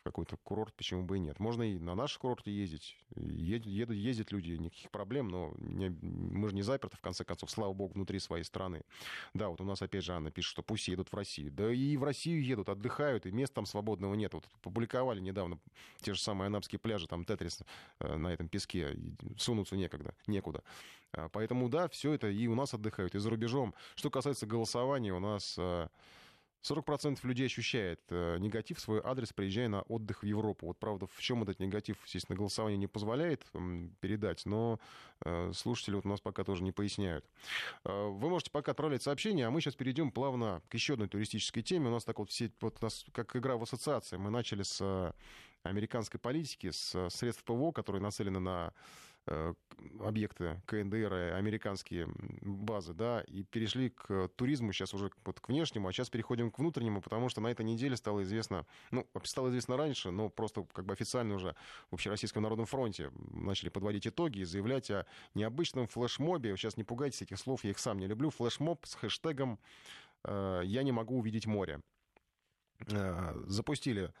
в какой-то курорт, почему бы и нет? Можно и на наши курорты ездить. Едут, ездят люди, никаких проблем, но не, мы же не заперты, в конце концов, слава богу, внутри своей страны. Да, вот у нас опять же Анна пишет, что пусть едут в Россию. Да и в Россию едут, отдыхают, и мест там свободного нет. Вот публиковали недавно те же самые анапские пляжи, там Тетрис э, на этом песке, сунуться некогда, некуда. А, поэтому, да, все это и у нас отдыхают, и за рубежом. Что касается голосования, у нас э, 40% людей ощущает э, негатив в свой адрес, приезжая на отдых в Европу. Вот, правда, в чем этот негатив, естественно, голосование не позволяет передать, но э, слушатели вот у нас пока тоже не поясняют. Э, вы можете пока отправлять сообщения, а мы сейчас перейдем плавно к еще одной туристической теме. У нас так вот все, вот у нас как игра в ассоциации. Мы начали с американской политики, с средств ПВО, которые нацелены на объекты КНДР, американские базы, да, и перешли к туризму, сейчас уже вот к внешнему, а сейчас переходим к внутреннему, потому что на этой неделе стало известно, ну, стало известно раньше, но просто как бы официально уже в Общероссийском народном фронте начали подводить итоги и заявлять о необычном флешмобе, сейчас не пугайтесь этих слов, я их сам не люблю, флешмоб с хэштегом э, «Я не могу увидеть море». Э, запустили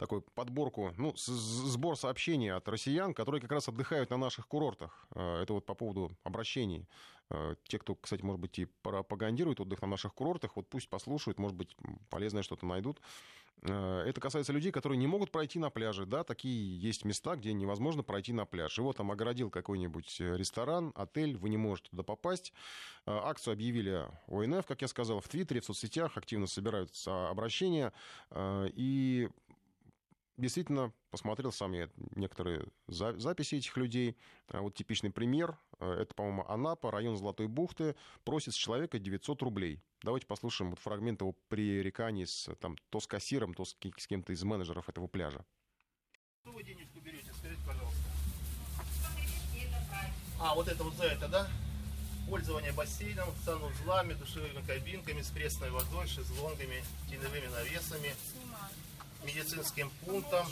такую подборку, ну, сбор сообщений от россиян, которые как раз отдыхают на наших курортах. Э, это вот по поводу обращений. Э, те, кто, кстати, может быть, и пропагандирует отдых на наших курортах, вот пусть послушают, может быть, полезное что-то найдут. Э, это касается людей, которые не могут пройти на пляже. Да, такие есть места, где невозможно пройти на пляж. Его там огородил какой-нибудь ресторан, отель, вы не можете туда попасть. Акцию объявили ОНФ, как я сказал, в Твиттере, в соцсетях активно собираются обращения. И действительно посмотрел сам я некоторые записи этих людей. А вот типичный пример. Э, это, по-моему, Анапа, район Золотой бухты. Просит с человека 900 рублей. Давайте послушаем вот фрагмент его пререканий с, там, то с кассиром, то с, с кем-то из менеджеров этого пляжа. Что вы денежку берете, скажите, пожалуйста. А, вот это вот за это, да? Пользование бассейном, санузлами, душевыми кабинками, с пресной водой, шезлонгами, теневыми навесами медицинским пунктом.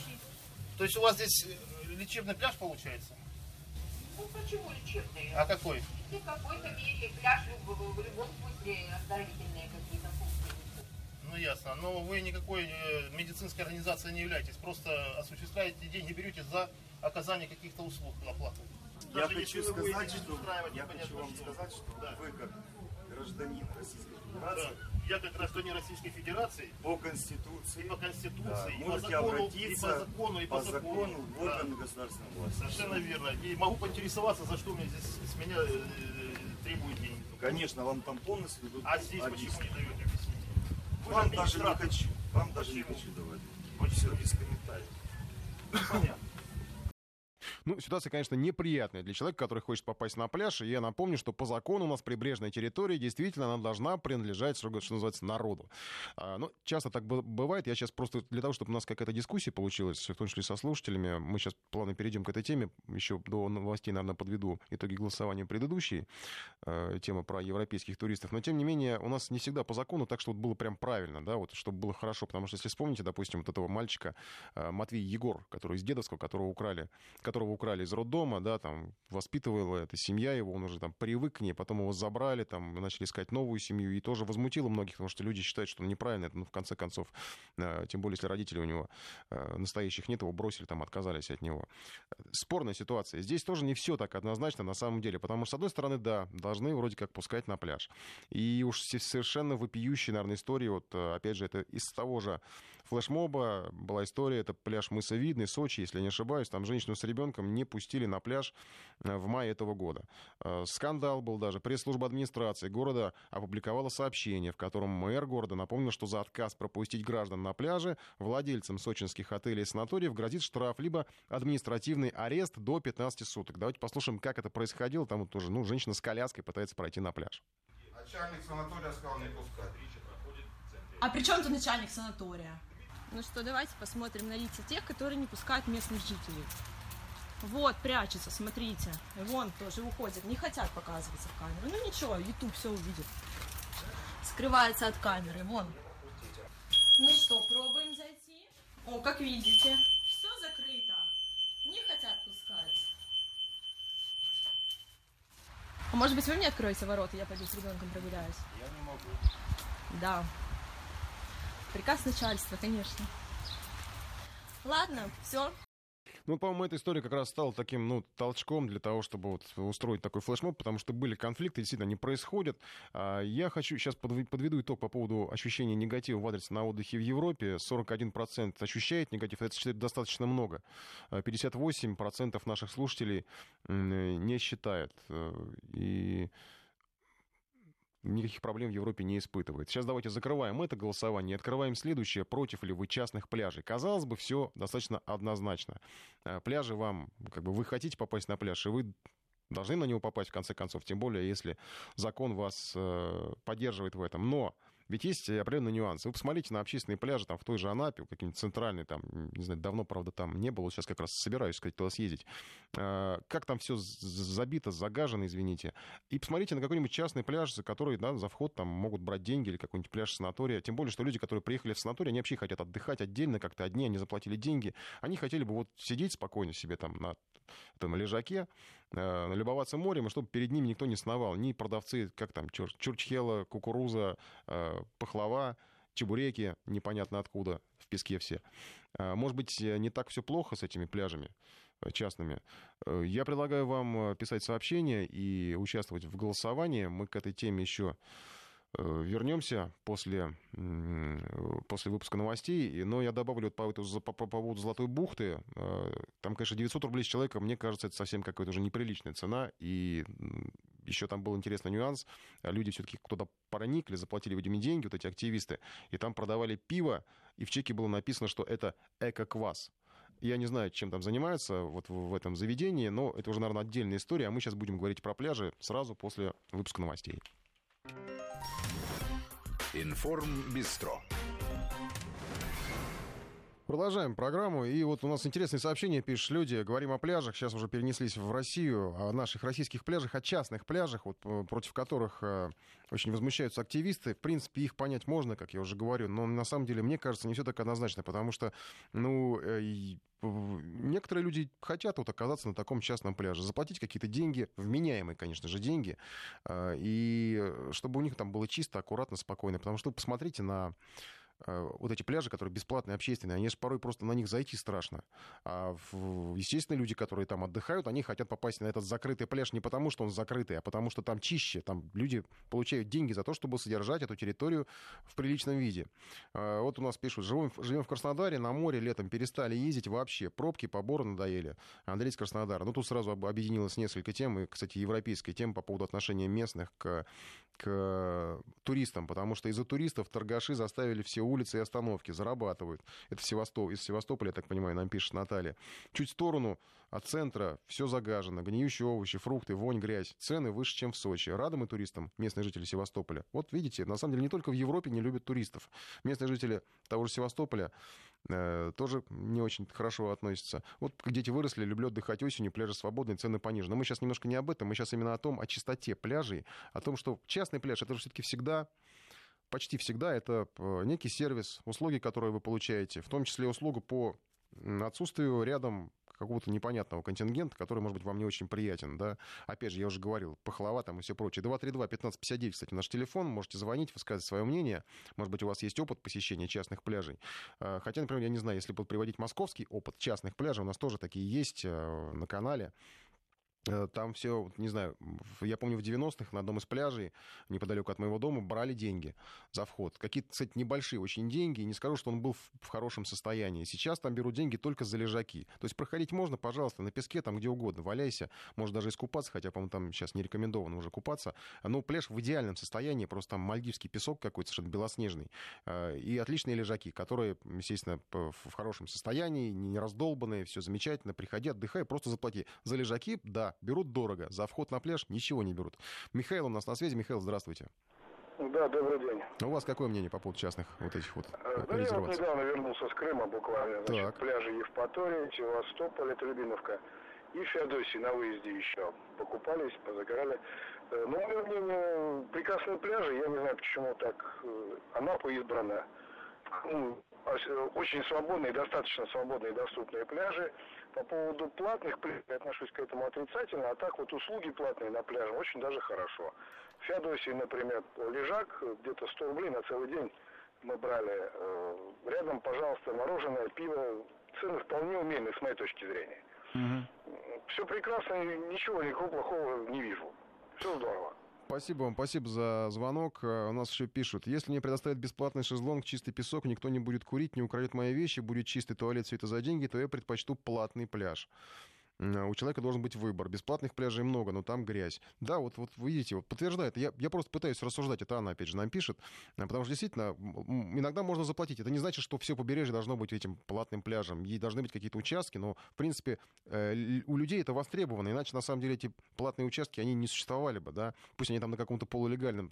То есть у вас здесь э, лечебный пляж получается? Ну почему лечебный? А какой? И в какой-то мере пляж в любом смысле оздоровительные какие-то функции. Ну ясно. Но вы никакой э, медицинской организацией не являетесь. Просто осуществляете деньги, берете за оказание каких-то услуг на плату. Я Даже хочу сказать, что я хочу вам сказать, что да. вы как гражданин Российской Федерации да я как гражданин Российской Федерации по Конституции, по Конституции, да, и, по закону, и по закону, и по, по закону, закону в органы да. государственной власти. Совершенно верно. И могу поинтересоваться, за что мне здесь с меня э, требуют деньги. Конечно, вам там полностью идут А здесь объяснить. почему не даете объяснить? Вам даже не хочу. Вам даже не хочу давать. Все, без комментариев. Понятно. Ну, ситуация, конечно, неприятная для человека, который хочет попасть на пляж. И я напомню, что по закону у нас прибрежная территория, действительно, она должна принадлежать, что, называется, народу. А, ну, часто так бывает. Я сейчас просто для того, чтобы у нас какая-то дискуссия получилась, в том числе со слушателями, мы сейчас плавно перейдем к этой теме. Еще до новостей, наверное, подведу итоги голосования предыдущей э, темы про европейских туристов. Но, тем не менее, у нас не всегда по закону так, что вот было прям правильно, да, вот, чтобы было хорошо. Потому что, если вспомните, допустим, вот этого мальчика э, Матвей Егор, который из Дедовского, которого украли, которого украли из роддома, да, там, воспитывала эта семья его, он уже там привык к ней, потом его забрали, там, начали искать новую семью, и тоже возмутило многих, потому что люди считают, что неправильно это, ну, в конце концов, э, тем более, если родителей у него э, настоящих нет, его бросили, там, отказались от него. Спорная ситуация. Здесь тоже не все так однозначно на самом деле, потому что, с одной стороны, да, должны вроде как пускать на пляж. И уж совершенно вопиющие, наверное, истории, вот, э, опять же, это из того же флешмоба была история, это пляж Мысовидный, Сочи, если не ошибаюсь, там женщину с ребенком не пустили на пляж э, в мае этого года. Э, скандал был даже. Пресс-служба администрации города опубликовала сообщение, в котором мэр города напомнил, что за отказ пропустить граждан на пляже владельцам сочинских отелей и санаториев грозит штраф, либо административный арест до 15 суток. Давайте послушаем, как это происходило. Там вот тоже, ну, женщина с коляской пытается пройти на пляж. Начальник санатория сказал не пускать. А при чем тут начальник санатория? Ну что, давайте посмотрим на лица тех, которые не пускают местных жителей. Вот, прячется, смотрите. Вон тоже уходит. Не хотят показываться в камеру. Ну ничего, YouTube все увидит. Скрывается от камеры, вон. Ну что, пробуем зайти? О, как видите, все закрыто. Не хотят пускать. А может быть вы мне откроете ворота, я пойду с ребенком прогуляюсь? Я не могу. Да, Приказ начальства, конечно. Ладно, все. Ну, по-моему, эта история как раз стала таким, ну, толчком для того, чтобы вот устроить такой флешмоб, потому что были конфликты, действительно, они происходят. А, я хочу сейчас подведу итог по поводу ощущения негатива в адрес на отдыхе в Европе. 41% ощущает негатив, это достаточно много. 58% а, наших слушателей не считает. Э, и никаких проблем в Европе не испытывает. Сейчас давайте закрываем это голосование и открываем следующее. Против ли вы частных пляжей? Казалось бы, все достаточно однозначно. Э, пляжи вам, как бы вы хотите попасть на пляж, и вы должны на него попасть в конце концов, тем более если закон вас э, поддерживает в этом. Но ведь есть определенные нюансы. Вы посмотрите на общественные пляжи там, в той же Анапе, какие-нибудь центральные, там, не знаю, давно, правда, там не было, сейчас как раз собираюсь, сказать, туда съездить. А, как там все забито, загажено, извините. И посмотрите на какой-нибудь частный пляж, за который да, за вход там могут брать деньги или какой-нибудь пляж санатория. Тем более, что люди, которые приехали в санаторий, они вообще хотят отдыхать отдельно как-то одни, они заплатили деньги. Они хотели бы вот сидеть спокойно себе там на, там, лежаке, э, любоваться морем, и чтобы перед ними никто не сновал. Ни продавцы, как там, чур, чурчхела, кукуруза, э, пахлава, чебуреки, непонятно откуда, в песке все. Э, может быть, не так все плохо с этими пляжами частными. Я предлагаю вам писать сообщения и участвовать в голосовании. Мы к этой теме еще вернемся после, после выпуска новостей. Но я добавлю по, по, по поводу Золотой бухты. Э, там, конечно, 900 рублей с человека, мне кажется, это совсем какая-то уже неприличная цена. И еще там был интересный нюанс. Люди все-таки кто-то проникли, заплатили, видимо, деньги, вот эти активисты, и там продавали пиво, и в чеке было написано, что это эко-квас. Я не знаю, чем там занимаются вот в этом заведении, но это уже, наверное, отдельная история, а мы сейчас будем говорить про пляжи сразу после выпуска новостей. Информ Бистро. Продолжаем программу. И вот у нас интересные сообщения пишут люди. Говорим о пляжах. Сейчас уже перенеслись в Россию. О наших российских пляжах, о частных пляжах, вот, э, против которых э, очень возмущаются активисты. В принципе, их понять можно, как я уже говорю. Но на самом деле, мне кажется, не все так однозначно. Потому что, ну, э, некоторые люди хотят вот оказаться на таком частном пляже. Заплатить какие-то деньги, вменяемые, конечно же, деньги. И чтобы у них там было чисто, аккуратно, спокойно. Потому что посмотрите на Э, вот эти пляжи, которые бесплатные, общественные, они же порой просто на них зайти страшно. А, естественно, люди, которые там отдыхают, они хотят попасть на этот закрытый пляж не потому, что он закрытый, а потому что там чище. Там люди получают деньги за то, чтобы содержать эту территорию в приличном виде. А, вот у нас пишут, живем, живем в Краснодаре, на море летом перестали ездить вообще. Пробки, поборы надоели. Андрей из Краснодара. Ну, тут сразу объединилось несколько тем, и, кстати, европейская тема по поводу отношения местных к, к туристам, потому что из-за туристов торгаши заставили все улицы и остановки, зарабатывают. Это Севастополь, из Севастополя, я так понимаю, нам пишет Наталья. Чуть в сторону от центра все загажено, гниющие овощи, фрукты, вонь, грязь. Цены выше, чем в Сочи. Рады мы туристам, местные жители Севастополя. Вот видите, на самом деле не только в Европе не любят туристов. Местные жители того же Севастополя э, тоже не очень хорошо относятся. Вот дети выросли, люблю отдыхать осенью, пляжи свободные, цены пониже. Но мы сейчас немножко не об этом, мы сейчас именно о том, о чистоте пляжей, о том, что частный пляж, это же все-таки всегда почти всегда это э, некий сервис, услуги, которые вы получаете, в том числе услугу по отсутствию рядом какого-то непонятного контингента, который, может быть, вам не очень приятен, да. Опять же, я уже говорил, пахлава там и все прочее. 232-1559, кстати, наш телефон, можете звонить, высказать свое мнение. Может быть, у вас есть опыт посещения частных пляжей. Э, хотя, например, я не знаю, если приводить московский опыт частных пляжей, у нас тоже такие есть э, на канале. Э, там все, не знаю, я помню, в 90-х на одном из пляжей, неподалеку от моего дома, брали деньги за вход. Какие-то, кстати, небольшие очень деньги, не скажу, что он был в, в хорошем состоянии. Сейчас там берут деньги только за лежаки. То есть проходить можно, пожалуйста, на песке, там где угодно, валяйся. Можно даже искупаться, хотя, по-моему, там сейчас не рекомендовано уже купаться. Но пляж в идеальном состоянии, просто там мальдивский песок какой-то совершенно белоснежный. Э, и отличные лежаки, которые, естественно, в хорошем состоянии, не раздолбанные, все замечательно. Приходи, отдыхай, просто заплати. За лежаки, да, берут дорого. За вход на пляж ничего не берут. Михаил у нас на связи. Михаил, здравствуйте. Да, добрый день. А у вас какое мнение по поводу частных вот этих вот э, да, я вот недавно вернулся с Крыма буквально. Значит, так. пляжи Евпатория, Севастополь, это Любиновка. И Феодосии на выезде еще. Покупались, позагорали. Э, ну, мое мнение, прекрасные пляжи. Я не знаю, почему так э, Анапа избрана. Ну, очень свободные, достаточно свободные доступные пляжи. По поводу платных пляжей я отношусь к этому отрицательно, а так вот услуги платные на пляже очень даже хорошо. В Феодосии, например, лежак где-то 100 рублей на целый день мы брали. Э, рядом, пожалуйста, мороженое, пиво. Цены вполне умеренные с моей точки зрения. Угу. Все прекрасно, ничего никакого плохого не вижу. Все здорово. Спасибо вам, спасибо за звонок. Э, у нас еще пишут, если мне предоставят бесплатный шезлонг, чистый песок, никто не будет курить, не украдет мои вещи, будет чистый туалет, все это за деньги, то я предпочту платный пляж. У человека должен быть выбор. Бесплатных пляжей много, но там грязь. Да, вот, вот видите, вот подтверждает. Я, я просто пытаюсь рассуждать, это она, опять же, нам пишет, э, потому что действительно иногда можно заплатить. Это не значит, что все побережье должно быть этим платным пляжем. И должны быть какие-то участки, но, в принципе, э, у людей это востребовано, иначе, на самом деле, эти платные участки, они не существовали бы, да. Пусть они там на каком-то полулегальном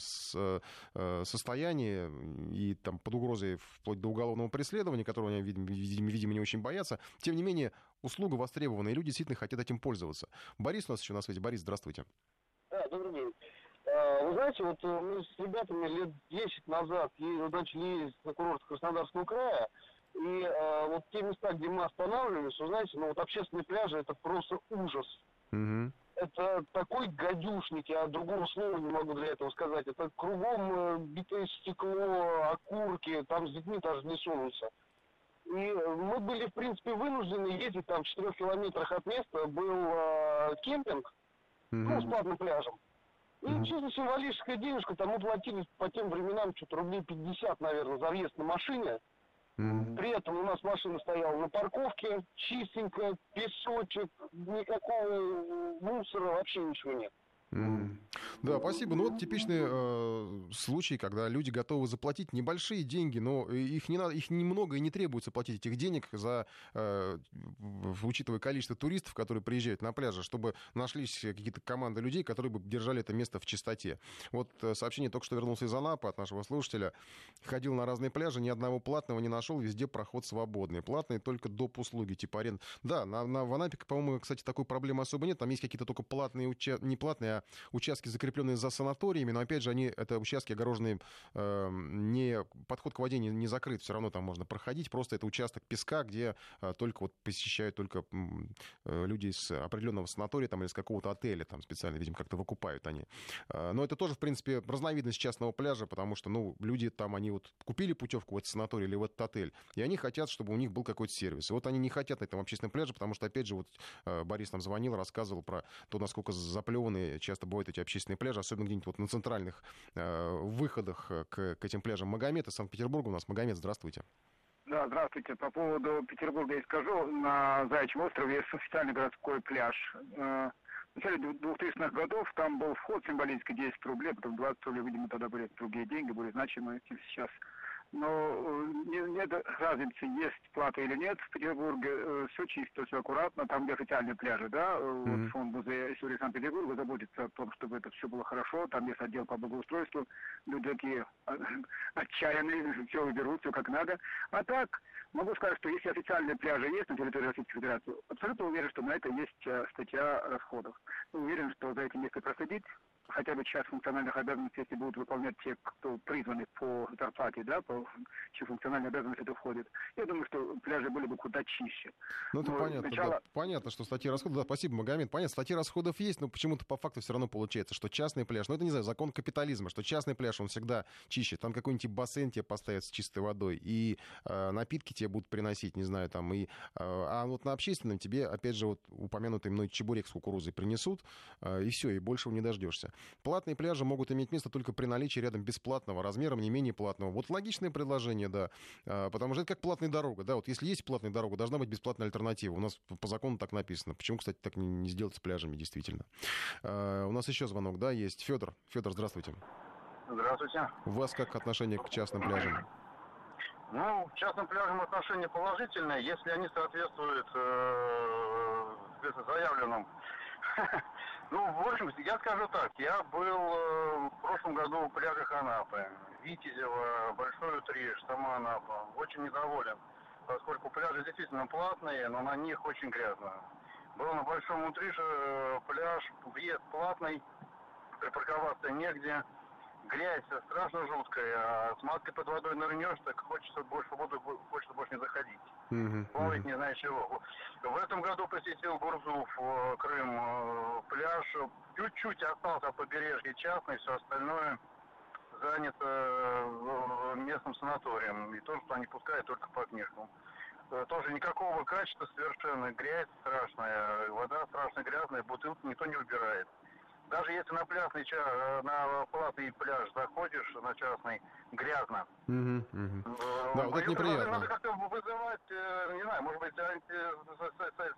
состоянии и там под угрозой вплоть до уголовного преследования, которого они, видимо, не очень боятся. Тем не менее, услуга востребована, и люди действительно хотят этим пользоваться. Борис у нас еще на связи. Борис, здравствуйте. Да, добрый день. А, вы знаете, вот э, мы с ребятами лет 10 назад начали ездить на курорт Краснодарского края, и э, вот те места, где мы останавливались, вы знаете, ну вот общественные пляжи, это просто ужас. Угу. Это такой гадюшник, я другого слова не могу для этого сказать. Это кругом э, битое стекло, окурки, там с детьми даже не сунутся. И мы были, в принципе, вынуждены ездить там в 4 километрах от места, был э, кемпинг, mm-hmm. ну, с платным пляжем. И mm-hmm. чисто символическая денежка, там мы платили по тем временам что-то рублей 50, наверное, за въезд на машине. Mm-hmm. При этом у нас машина стояла на парковке, чистенько, песочек, никакого мусора, вообще ничего нет. Mm. Да, спасибо. Ну вот типичный э, случай, когда люди готовы заплатить небольшие деньги, но их не надо, их немного и не требуется платить этих денег за, э, учитывая количество туристов, которые приезжают на пляже, чтобы нашлись какие-то команды людей, которые бы держали это место в чистоте. Вот э, сообщение только что вернулся из Анапы от нашего слушателя. Ходил на разные пляжи, ни одного платного не нашел, везде проход свободный. Платный только доп. услуги, типа аренд. Да, на, на, в Анапе, по-моему, кстати, такой проблемы особо нет. Там есть какие-то только платные, уча... не платные, а участки, закрепленные за санаториями, но опять же, они, это участки огороженные, э, не, подход к воде не, не закрыт, все равно там можно проходить, просто это участок песка, где э, только вот посещают только э, люди из определенного санатория там, или из какого-то отеля, там специально, видимо, как-то выкупают они. Э, но это тоже, в принципе, разновидность частного пляжа, потому что, ну, люди там, они вот купили путевку в этот санаторий или в этот отель, и они хотят, чтобы у них был какой-то сервис. И вот они не хотят на этом общественном пляже, потому что, опять же, вот Борис нам звонил, рассказывал про то, насколько заплеванные часто бывают эти общественные пляжи, особенно где-нибудь вот на центральных э, выходах э, к, к этим пляжам. Магомед из Санкт-Петербурга у нас. Магомед, здравствуйте. Да, здравствуйте. По поводу Петербурга я скажу. На Заячьем острове есть официальный городской пляж. Э, в начале 2000-х годов там был вход символический 10 рублей, потом 20 рублей, видимо, тогда были другие деньги, более значимые, чем сейчас но э, нет разницы, есть плата или нет. В Петербурге э, все чисто, все аккуратно, там где официальные пляжи, да, mm-hmm. вот фонд музея истории Санкт-Петербурга заботится о том, чтобы это все было хорошо, там есть отдел по благоустройству, люди такие отчаянные, все уберут, все как надо. А так, могу сказать, что если официальные пляжи есть на территории Российской Федерации, абсолютно уверен, что на это есть статья расходов. Уверен, что за этим место проследить, хотя бы часть функциональных обязанностей, если будут выполнять те, кто призваны по зарплате, да, по чьи функциональные обязанности это входит, я думаю, что пляжи были бы куда чище. Ну, это но понятно, начало... да. Понятно, что статьи расходов, да, спасибо, Магомед, понятно, статьи расходов есть, но почему-то по факту все равно получается, что частный пляж, ну, это, не знаю, закон капитализма, что частный пляж, он всегда чище, там какой-нибудь бассейн тебе поставят с чистой водой, и э, напитки тебе будут приносить, не знаю, там, и, э, а вот на общественном тебе, опять же, вот упомянутый мной чебурек с кукурузой принесут, э, и все, и большего не дождешься. Платные пляжи могут иметь место только при наличии рядом бесплатного, размером не менее платного. Вот логичное предложение, да. А, потому что это как платная дорога. Да, вот если есть платная дорога, должна быть бесплатная альтернатива. У нас по закону так написано. Почему, кстати, так не сделать с пляжами, действительно? А, у нас еще звонок, да, есть. Федор. Федор, здравствуйте. Здравствуйте. У вас как отношение к частным пляжам? Ну, к частным пляжам отношение положительное, если они соответствуют э, заявленным [LAUGHS] Ну, в общем, я скажу так. Я был э, в прошлом году в пляжах Анапы. Витязева, Большой Утриш, сама Анапа. Очень недоволен, поскольку пляжи действительно платные, но на них очень грязно. Был на Большом Утрише э, пляж, въезд платный, припарковаться негде грязь страшно жуткая, а с маской под водой нырнешь, так хочется больше воду, хочется больше не заходить. Mm-hmm. Плавать не знаю чего. В этом году посетил Гурзуф, э, Крым, э, пляж. Чуть-чуть остался побережье частный, все остальное занято э, местным санаторием. И то, что они пускают только по книжкам. Тоже никакого качества совершенно. Грязь страшная, вода страшно грязная, бутылки никто не убирает. Даже если на пляжный, на платный пляж заходишь, на частный, грязно. Угу, угу. Да, вот это неприятно. Надо как-то вызывать, э, не знаю, может быть,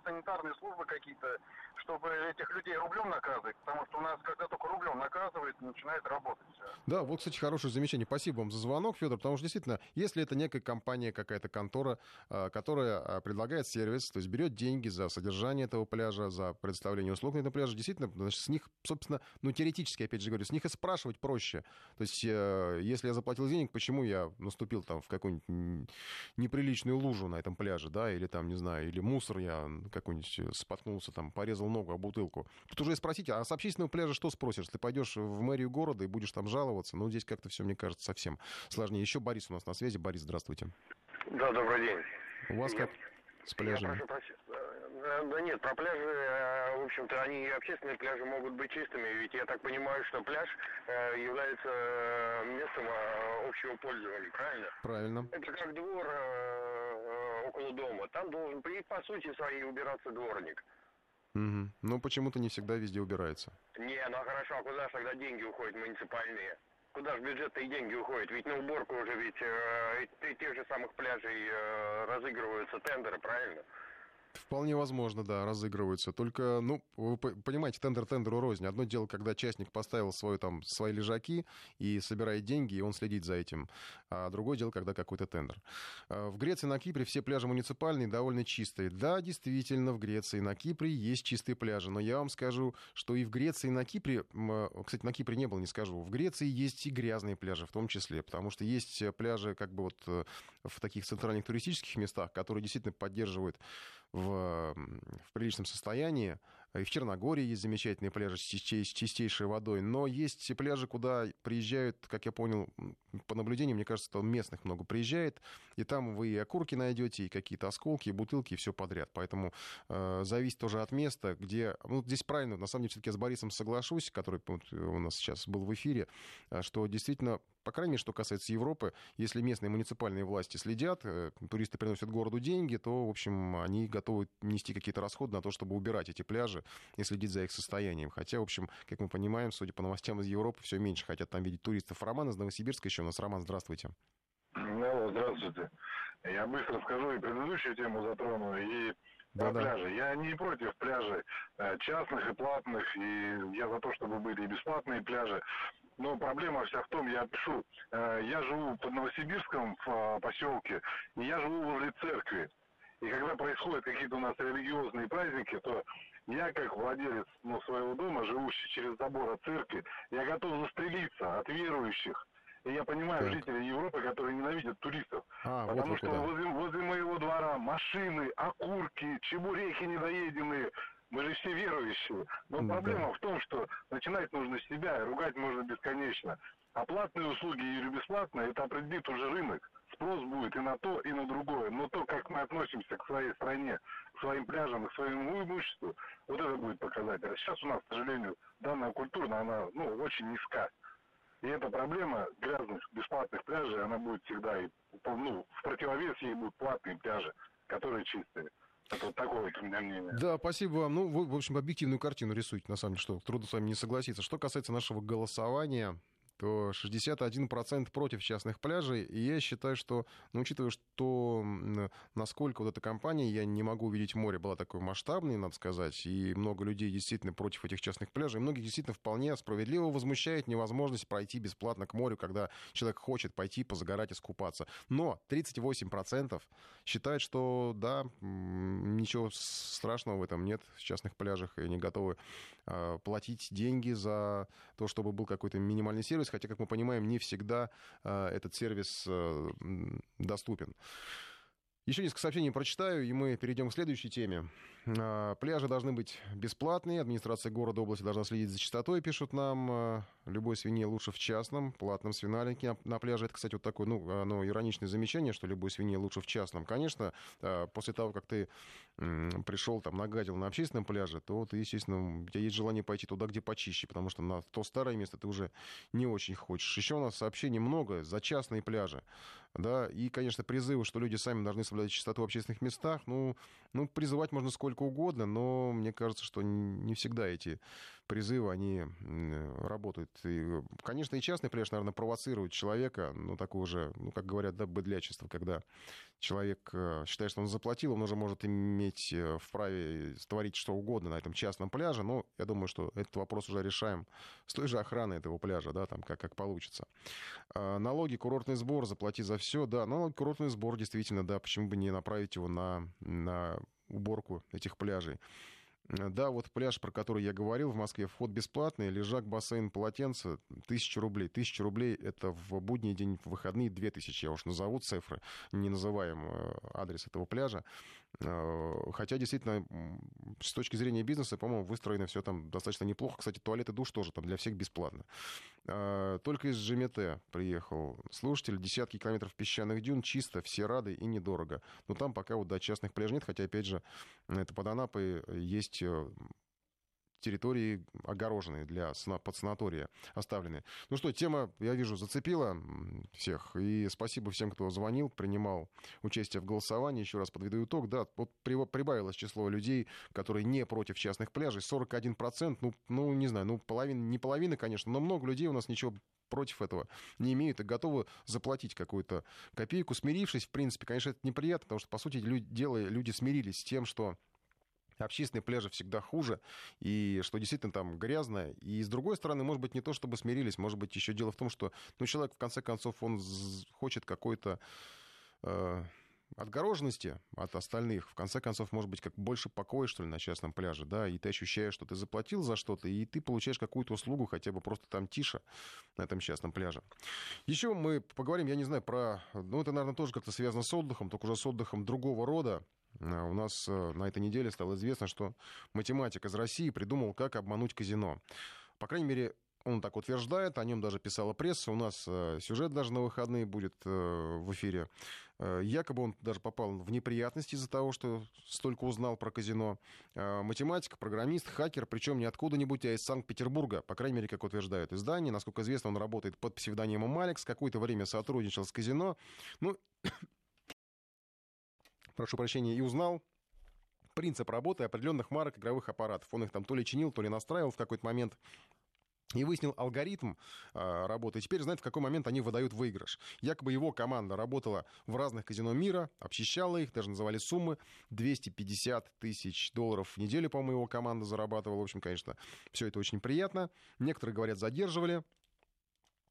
санитарные службы какие-то, чтобы этих людей рублем наказывать, потому что у нас, когда только рублем наказывают, начинает работать. Да, вот, кстати, хорошее замечание. Спасибо вам за звонок, Федор, потому что действительно, если это некая компания, какая-то контора, а, которая а, предлагает сервис, то есть берет деньги за содержание этого пляжа, за предоставление услуг на этом пляже, действительно, значит, с них, собственно, ну, теоретически, опять же говорю, с них и спрашивать проще. То есть, э, если я заплатил денег, почему я наступил там в какую-нибудь неприличную лужу на этом пляже, да, или там, не знаю, или мусор я какой-нибудь споткнулся, там, порезал ногу о бутылку. Тут уже спросите, а с общественного пляжа что спросишь? Ты пойдешь в мэрию города и будешь там жаловаться? Ну, здесь как-то все, мне кажется, совсем сложнее. Еще Борис у нас на связи. Борис, здравствуйте. Да, добрый день. У вас как с пляжами? Я прошу прощения. Да нет, про пляжи, э, в общем-то, они общественные пляжи могут быть чистыми, ведь я так понимаю, что пляж э, является э, местом общего пользования, правильно? Правильно. Это как двор около дома. Там должен, по сути своей, убираться дворник. Угу. Но почему-то не всегда везде убирается. Не, ну хорошо, а куда же тогда деньги уходят муниципальные? Куда же бюджетные деньги уходят? Ведь на уборку уже ведь э, тех же самых пляжей э, разыгрываются тендеры, правильно? Вполне возможно, да, разыгрываются. Только, ну, вы понимаете, тендер тендеру рознь. Одно дело, когда частник поставил свой, там, свои лежаки и собирает деньги, и он следит за этим. А другое дело, когда какой-то тендер. А, в Греции на Кипре все пляжи муниципальные, довольно чистые. Да, действительно, в Греции на Кипре есть чистые пляжи. Но я вам скажу, что и в Греции на Кипре, кстати, на Кипре не был, не скажу, в Греции есть и грязные пляжи в том числе. Потому что есть пляжи как бы вот э, в таких центральных туристических местах, которые действительно поддерживают в, в приличном состоянии. И в Черногории есть замечательные пляжи с чистейшей водой. Но есть пляжи, куда приезжают, как я понял, по наблюдениям, мне кажется, там местных много приезжает. И там вы и окурки найдете, и какие-то осколки, и бутылки, и все подряд. Поэтому э, зависит тоже от места, где... Ну, здесь правильно, на самом деле, все-таки я с Борисом соглашусь, который вот, у нас сейчас был в эфире, э, что действительно по крайней мере, что касается Европы, если местные муниципальные власти следят, э, туристы приносят городу деньги, то, в общем, они готовы нести какие-то расходы на то, чтобы убирать эти пляжи и следить за их состоянием. Хотя, в общем, как мы понимаем, судя по новостям из Европы, все меньше хотят там видеть туристов. Роман из Новосибирска еще у нас. Роман, здравствуйте. Ну, здравствуйте. Я быстро скажу и предыдущую тему затрону, и да, да. пляжи. Я не против пляжей э, частных и платных, и я за то, чтобы были и бесплатные пляжи. Но проблема вся в том, я пишу, э, я живу под Новосибирском в э, поселке, и я живу возле церкви. И когда происходят какие-то у нас религиозные праздники, то я, как владелец ну, своего дома, живущий через забор от церкви, я готов застрелиться от верующих. И я понимаю так. жителей Европы, которые ненавидят туристов. А, потому вот что возле, возле моего двора машины, окурки, чебуреки недоеденные, мы же все верующие. Но да. проблема в том, что начинать нужно с себя, и ругать можно бесконечно. А платные услуги или бесплатные, это определит уже рынок. Спрос будет и на то, и на другое. Но то, как мы относимся к своей стране, к своим пляжам, к своему имуществу, вот это будет показатель. А сейчас у нас, к сожалению, данная культура, она ну, очень низка. И эта проблема грязных, бесплатных пляжей, она будет всегда, и, ну, в противовес ей будут платные пляжи, которые чистые. Это вот такое вот у меня мнение. Да, спасибо вам. Ну, вы, в общем, объективную картину рисуете, на самом деле, что трудно с вами не согласиться. Что касается нашего голосования, то 61% против частных пляжей. И я считаю, что, ну, учитывая, что насколько вот эта компания, я не могу увидеть море, была такой масштабной, надо сказать, и много людей действительно против этих частных пляжей, многих действительно вполне справедливо возмущает невозможность пройти бесплатно к морю, когда человек хочет пойти позагорать, искупаться. Но 38% считают, что да, ничего страшного в этом нет, в частных пляжах, и не готовы э, платить деньги за то, чтобы был какой-то минимальный сервис, хотя, как мы понимаем, не всегда э, этот сервис э, доступен. Еще несколько сообщений прочитаю, и мы перейдем к следующей теме. А, пляжи должны быть бесплатные, администрация города, области должна следить за чистотой, пишут нам. А, любой свинье лучше в частном, платном свинарнике на пляже. Это, кстати, вот такое, ну, оно ироничное замечание, что любой свинье лучше в частном. Конечно, а, после того, как ты пришел, там, нагадил на общественном пляже, то ты, естественно, у тебя есть желание пойти туда, где почище, потому что на то старое место ты уже не очень хочешь. Еще у нас сообщений много за частные пляжи. да, и, конечно, призывы, что люди сами должны соблюдать чистоту в общественных местах, ну, ну, призывать можно сколько угодно, но мне кажется, что не всегда эти призывы, они работают. И, конечно, и частный пляж, наверное, провоцирует человека, ну, такое уже, ну, как говорят, да, быдлячество, когда человек э, считает, что он заплатил, он уже может иметь э, вправе творить что угодно на этом частном пляже, но я думаю, что этот вопрос уже решаем с той же охраной этого пляжа, да, там, как, как получится. А, налоги, курортный сбор, заплати за все, да, налоги, курортный сбор, действительно, да, почему бы не направить его на, на уборку этих пляжей. Да, вот пляж, про который я говорил, в Москве вход бесплатный, лежак, бассейн, полотенце, тысяча рублей. Тысяча рублей — это в будний день, в выходные, две тысячи, я уж назову цифры, не называем э, адрес этого пляжа. Э, хотя, действительно, с точки зрения бизнеса, по-моему, выстроено все там достаточно неплохо. Кстати, туалет и душ тоже там для всех бесплатно. Э, только из ЖМТ приехал слушатель. Десятки километров песчаных дюн, чисто, все рады и недорого. Но там пока вот до частных пляжей нет, хотя, опять же, это под Анапой есть э, территории огороженные для подсанатория оставленные. Ну что, тема, я вижу, зацепила всех. И спасибо всем, кто звонил, принимал участие в голосовании. Еще раз подведу итог. Да, вот прибавилось число людей, которые не против частных пляжей. 41%, ну, ну не знаю, ну половина, не половина, конечно, но много людей у нас ничего против этого не имеют и готовы заплатить какую-то копейку, смирившись, в принципе, конечно, это неприятно, потому что, по сути дела, люди смирились с тем, что общественные пляжи всегда хуже, и что действительно там грязно. И с другой стороны, может быть, не то, чтобы смирились, может быть, еще дело в том, что ну, человек, в конце концов, он хочет какой-то... Э, отгороженности от остальных, в конце концов, может быть, как больше покоя, что ли, на частном пляже, да, и ты ощущаешь, что ты заплатил за что-то, и ты получаешь какую-то услугу, хотя бы просто там тише на этом частном пляже. Еще мы поговорим, я не знаю, про... Ну, это, наверное, тоже как-то связано с отдыхом, только уже с отдыхом другого рода. А у нас э, на этой неделе стало известно, что математик из России придумал, как обмануть казино. По крайней мере, он так утверждает, о нем даже писала пресса. У нас э, сюжет даже на выходные будет э, в эфире. Якобы он даже попал в неприятности из-за того, что столько узнал про казино. Математик, программист, хакер, причем не откуда-нибудь, а из Санкт-Петербурга, по крайней мере, как утверждают издание. Насколько известно, он работает под псевдонимом Алекс, какое-то время сотрудничал с казино. Ну, [COUGHS] прошу прощения, и узнал принцип работы определенных марок игровых аппаратов. Он их там то ли чинил, то ли настраивал в какой-то момент. И выяснил алгоритм э, работы. И теперь знает, в какой момент они выдают выигрыш. Якобы его команда работала в разных казино мира, обчищала их, даже называли суммы. 250 тысяч долларов в неделю, по-моему, его команда зарабатывала. В общем, конечно, все это очень приятно. Некоторые, говорят, задерживали.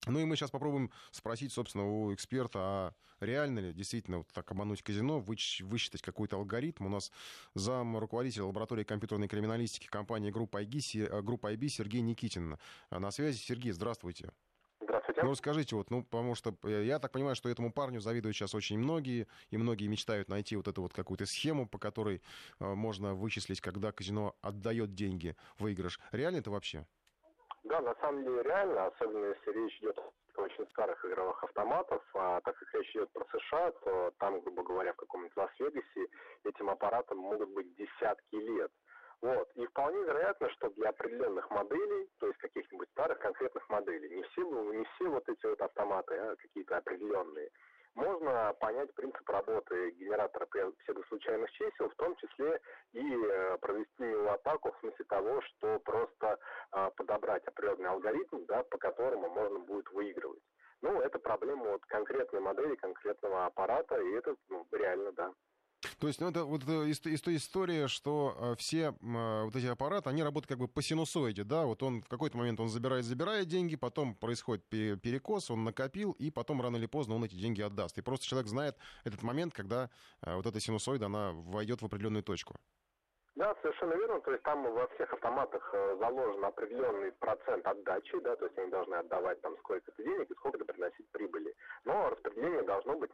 Ну и мы сейчас попробуем спросить, собственно, у эксперта, а реально ли действительно вот так обмануть казино, высчитать какой-то алгоритм. У нас зам руководителя лаборатории компьютерной криминалистики компании группа IB, э, группа IB Сергей Никитин. На связи. Сергей, здравствуйте. Здравствуйте. Ну, расскажите, вот, ну, потому что э, я так понимаю, что этому парню завидуют сейчас очень многие, и многие мечтают найти вот эту вот какую-то схему, по которой э, можно вычислить, когда казино отдает деньги выигрыш. Реально это вообще? Да, на самом деле реально, особенно если речь идет о очень старых игровых автоматов, а так как речь идет про США, то там, грубо говоря, в каком-нибудь Лас-Вегасе этим аппаратам могут быть десятки лет. Вот. И вполне вероятно, что для определенных моделей, то есть каких-нибудь старых конкретных моделей, не все, не все вот эти вот автоматы, а какие-то определенные, можно понять принцип работы генератора псевдослучайных чисел, в том числе и э, провести его атаку в смысле того, что просто э, подобрать определенный алгоритм, да, по которому можно будет выигрывать. Ну, это проблема вот конкретной модели, конкретного аппарата, и это ну, реально, да. То есть, ну, это вот э, из, той истории, что э, все э, вот эти аппараты, они работают как бы по синусоиде, да, вот он в какой-то момент он забирает, забирает деньги, потом происходит перекос, он накопил, и потом рано или поздно он эти деньги отдаст. И просто человек знает этот момент, когда вот эта синусоида, она войдет в определенную точку. Да, совершенно верно. То есть там во всех автоматах заложен определенный процент отдачи, да, то есть они должны отдавать там сколько-то денег и сколько-то приносить прибыли. Но распределение должно быть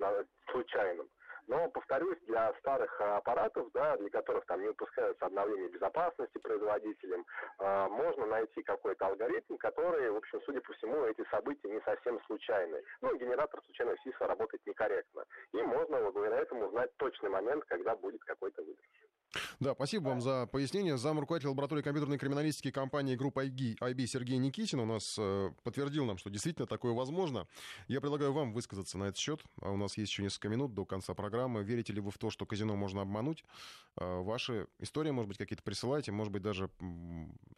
случайным. Но, повторюсь, для старых аппаратов, да, для которых там не выпускаются обновления безопасности производителям, э, можно найти какой-то алгоритм, который, в общем, судя по всему, эти события не совсем случайны. Ну, генератор случайного числа работает некорректно. И можно благодаря этому узнать точный момент, когда будет какой-то выигрыш. Да, спасибо вам за пояснение. Зам руководитель лаборатории компьютерной криминалистики компании группы IB, IB Сергей Никитин у нас э, подтвердил нам, что действительно такое возможно. Я предлагаю вам высказаться на этот счет. А у нас есть еще несколько минут до конца программы. Верите ли вы в то, что казино можно обмануть? Э, ваши истории, может быть, какие-то присылайте, может быть, даже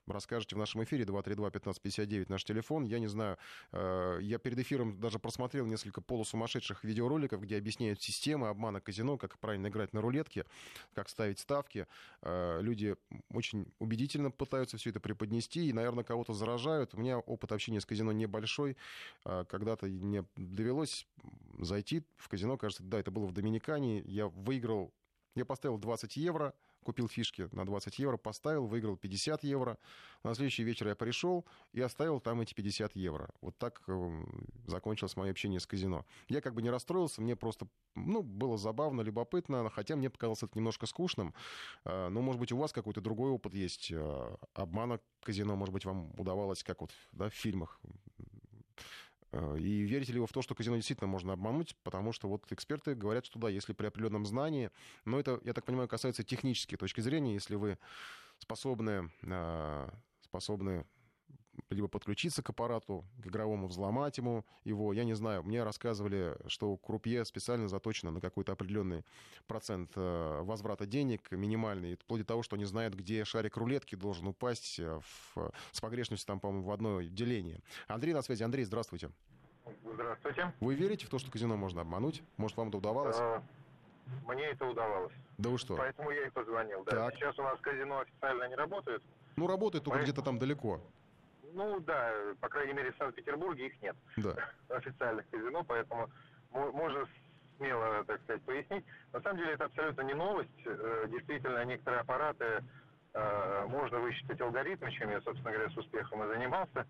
расскажете в нашем эфире 232-1559 наш телефон. Я не знаю, э, я перед эфиром даже просмотрел несколько полусумасшедших видеороликов, где объясняют системы обмана казино, как правильно играть на рулетке, как ставить ставки. Э, люди очень убедительно пытаются все это преподнести и, наверное, кого-то заражают. У меня опыт общения с казино небольшой. Э, когда-то мне довелось зайти в казино, кажется, да, это было в Доминикане. Я выиграл, я поставил 20 евро, купил фишки на 20 евро, поставил, выиграл 50 евро. На следующий вечер я пришел и оставил там эти 50 евро. Вот так э, закончилось мое общение с казино. Я как бы не расстроился, мне просто ну, было забавно, любопытно, хотя мне показалось это немножко скучным. Э, но, может быть, у вас какой-то другой опыт есть э, обмана казино, может быть, вам удавалось, как вот да, в фильмах и верите ли вы в то, что казино действительно можно обмануть? Потому что вот эксперты говорят, что да, если при определенном знании, но это, я так понимаю, касается технической точки зрения, если вы способны, э, способны либо подключиться к аппарату, к игровому, взломать ему его. Я не знаю, мне рассказывали, что крупье специально заточено на какой-то определенный процент э, возврата денег, минимальный, вплоть до того, что они знают, где шарик рулетки должен упасть э, в, с погрешностью, там, по-моему, в одно деление. Андрей на связи. Андрей, здравствуйте. Здравствуйте. Вы верите в то, что казино можно обмануть? Может, вам это удавалось? Мне это удавалось. Да вы что? Поэтому я и позвонил. Да. Так. Сейчас у нас казино официально не работает. Ну, работает только Поэтому... где-то там далеко. Ну да, по крайней мере в Санкт-Петербурге их нет. Да. [LAUGHS] Официальных казино, поэтому можно смело, так сказать, пояснить. На самом деле это абсолютно не новость. Э, действительно, некоторые аппараты э, можно высчитать алгоритмы, чем я, собственно говоря, с успехом и занимался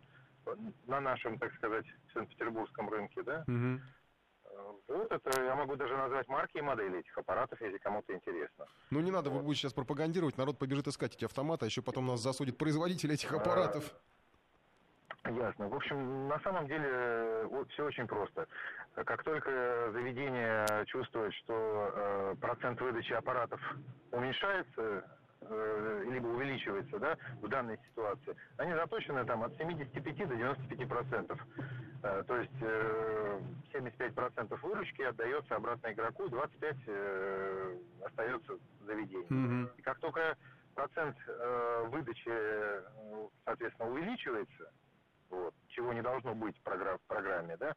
на нашем, так сказать, Санкт-Петербургском рынке, да. Угу. Вот это я могу даже назвать марки и модели этих аппаратов, если кому-то интересно. Ну не надо, вот. вы будете сейчас пропагандировать, народ побежит искать эти автоматы, а еще потом нас засудит производитель этих аппаратов. Ясно. В общем, на самом деле вот, все очень просто. Как только заведение чувствует, что э, процент выдачи аппаратов уменьшается, э, либо увеличивается да, в данной ситуации, они заточены там от 75 до 95 процентов. Э, то есть э, 75 процентов выручки отдается обратно игроку, 25 э, остается заведению. Mm-hmm. И как только процент э, выдачи, э, соответственно, увеличивается, вот, чего не должно быть в программе, да,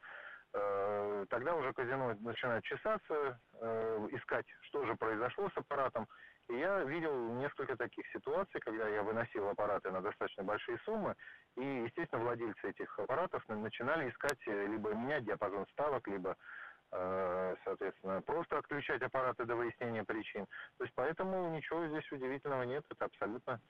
э, тогда уже казино начинает чесаться, э, искать, что же произошло с аппаратом. И я видел несколько таких ситуаций, когда я выносил аппараты на достаточно большие суммы, и, естественно, владельцы этих аппаратов начинали искать э, либо менять диапазон ставок, либо э, соответственно, просто отключать аппараты до выяснения причин. То есть поэтому ничего здесь удивительного нет, это абсолютно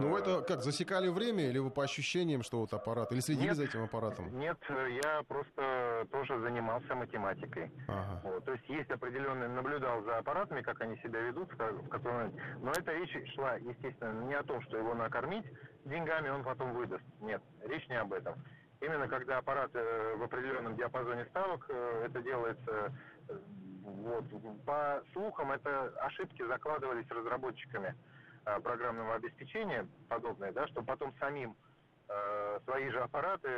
ну, это как, засекали время или вы по ощущениям, что вот аппарат, или следили нет, за этим аппаратом? Нет, я просто тоже занимался математикой. Ага. Вот, то есть есть определенный, наблюдал за аппаратами, как они себя ведут, в котором... но эта речь шла, естественно, не о том, что его накормить деньгами, он потом выдаст. Нет, речь не об этом. Именно когда аппарат э, в определенном диапазоне ставок, э, это делается э, вот, по слухам, это ошибки закладывались разработчиками. Э, программного обеспечения подобное, да, чтобы потом самим э, свои же аппараты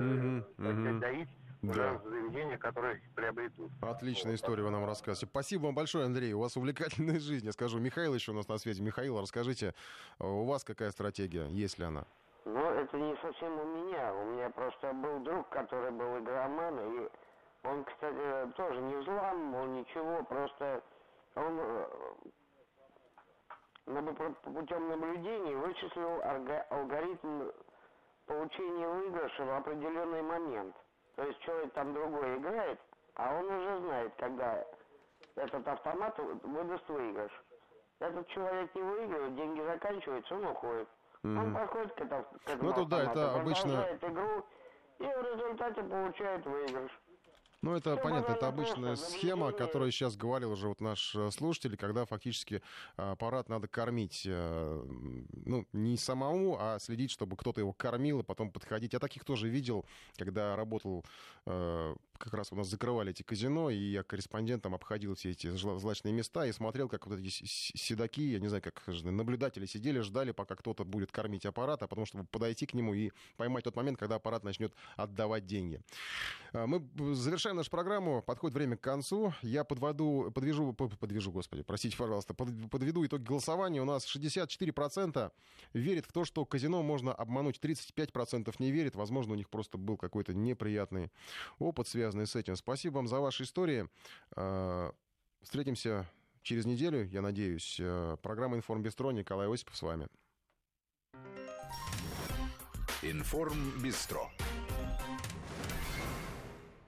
угу, так угу. доить да. в заведениях, которые приобретут. Отличная вот, история вы нам рассказываете. Спасибо вам большое, Андрей. У вас увлекательная [LAUGHS] жизнь. Я скажу, Михаил еще у нас на связи. Михаил, расскажите, у вас какая стратегия, есть ли она? Ну, это не совсем у меня. У меня просто был друг, который был игроман, и он, кстати, тоже не взламывал ничего, просто он э, путем наблюдений вычислил алгоритм получения выигрыша в определенный момент. То есть человек там другой играет, а он уже знает, когда этот автомат выдаст выигрыш. Этот человек не выигрывает, деньги заканчиваются, он уходит. Mm-hmm. Он подходит к, это, к этому ну, это, да, это обычно... игру и в результате получает выигрыш. Ну, это понятно, это обычная схема, о которой сейчас говорил уже вот наш э, слушатель, когда фактически э, аппарат надо кормить, э, ну, не самому, а следить, чтобы кто-то его кормил, и потом подходить. Я таких тоже видел, когда работал, как раз у нас закрывали эти казино, и я корреспондентом обходил все эти злачные места и смотрел, как вот эти седаки, я не знаю, как наблюдатели сидели, ждали, пока кто-то будет кормить аппарат, а потом, чтобы подойти к нему и поймать тот момент, когда аппарат начнет отдавать деньги. Мы завершаем наш программу. Подходит время к концу. Я подводу, подвяжу, подвяжу, господи, простите, пожалуйста, подведу итоги голосования. У нас 64% верит в то, что казино можно обмануть. 35% не верит. Возможно, у них просто был какой-то неприятный опыт, связанный с этим. Спасибо вам за ваши истории. А, встретимся через неделю, я надеюсь. А, программа «Информбестро». Николай Осипов с вами. «Информбестро».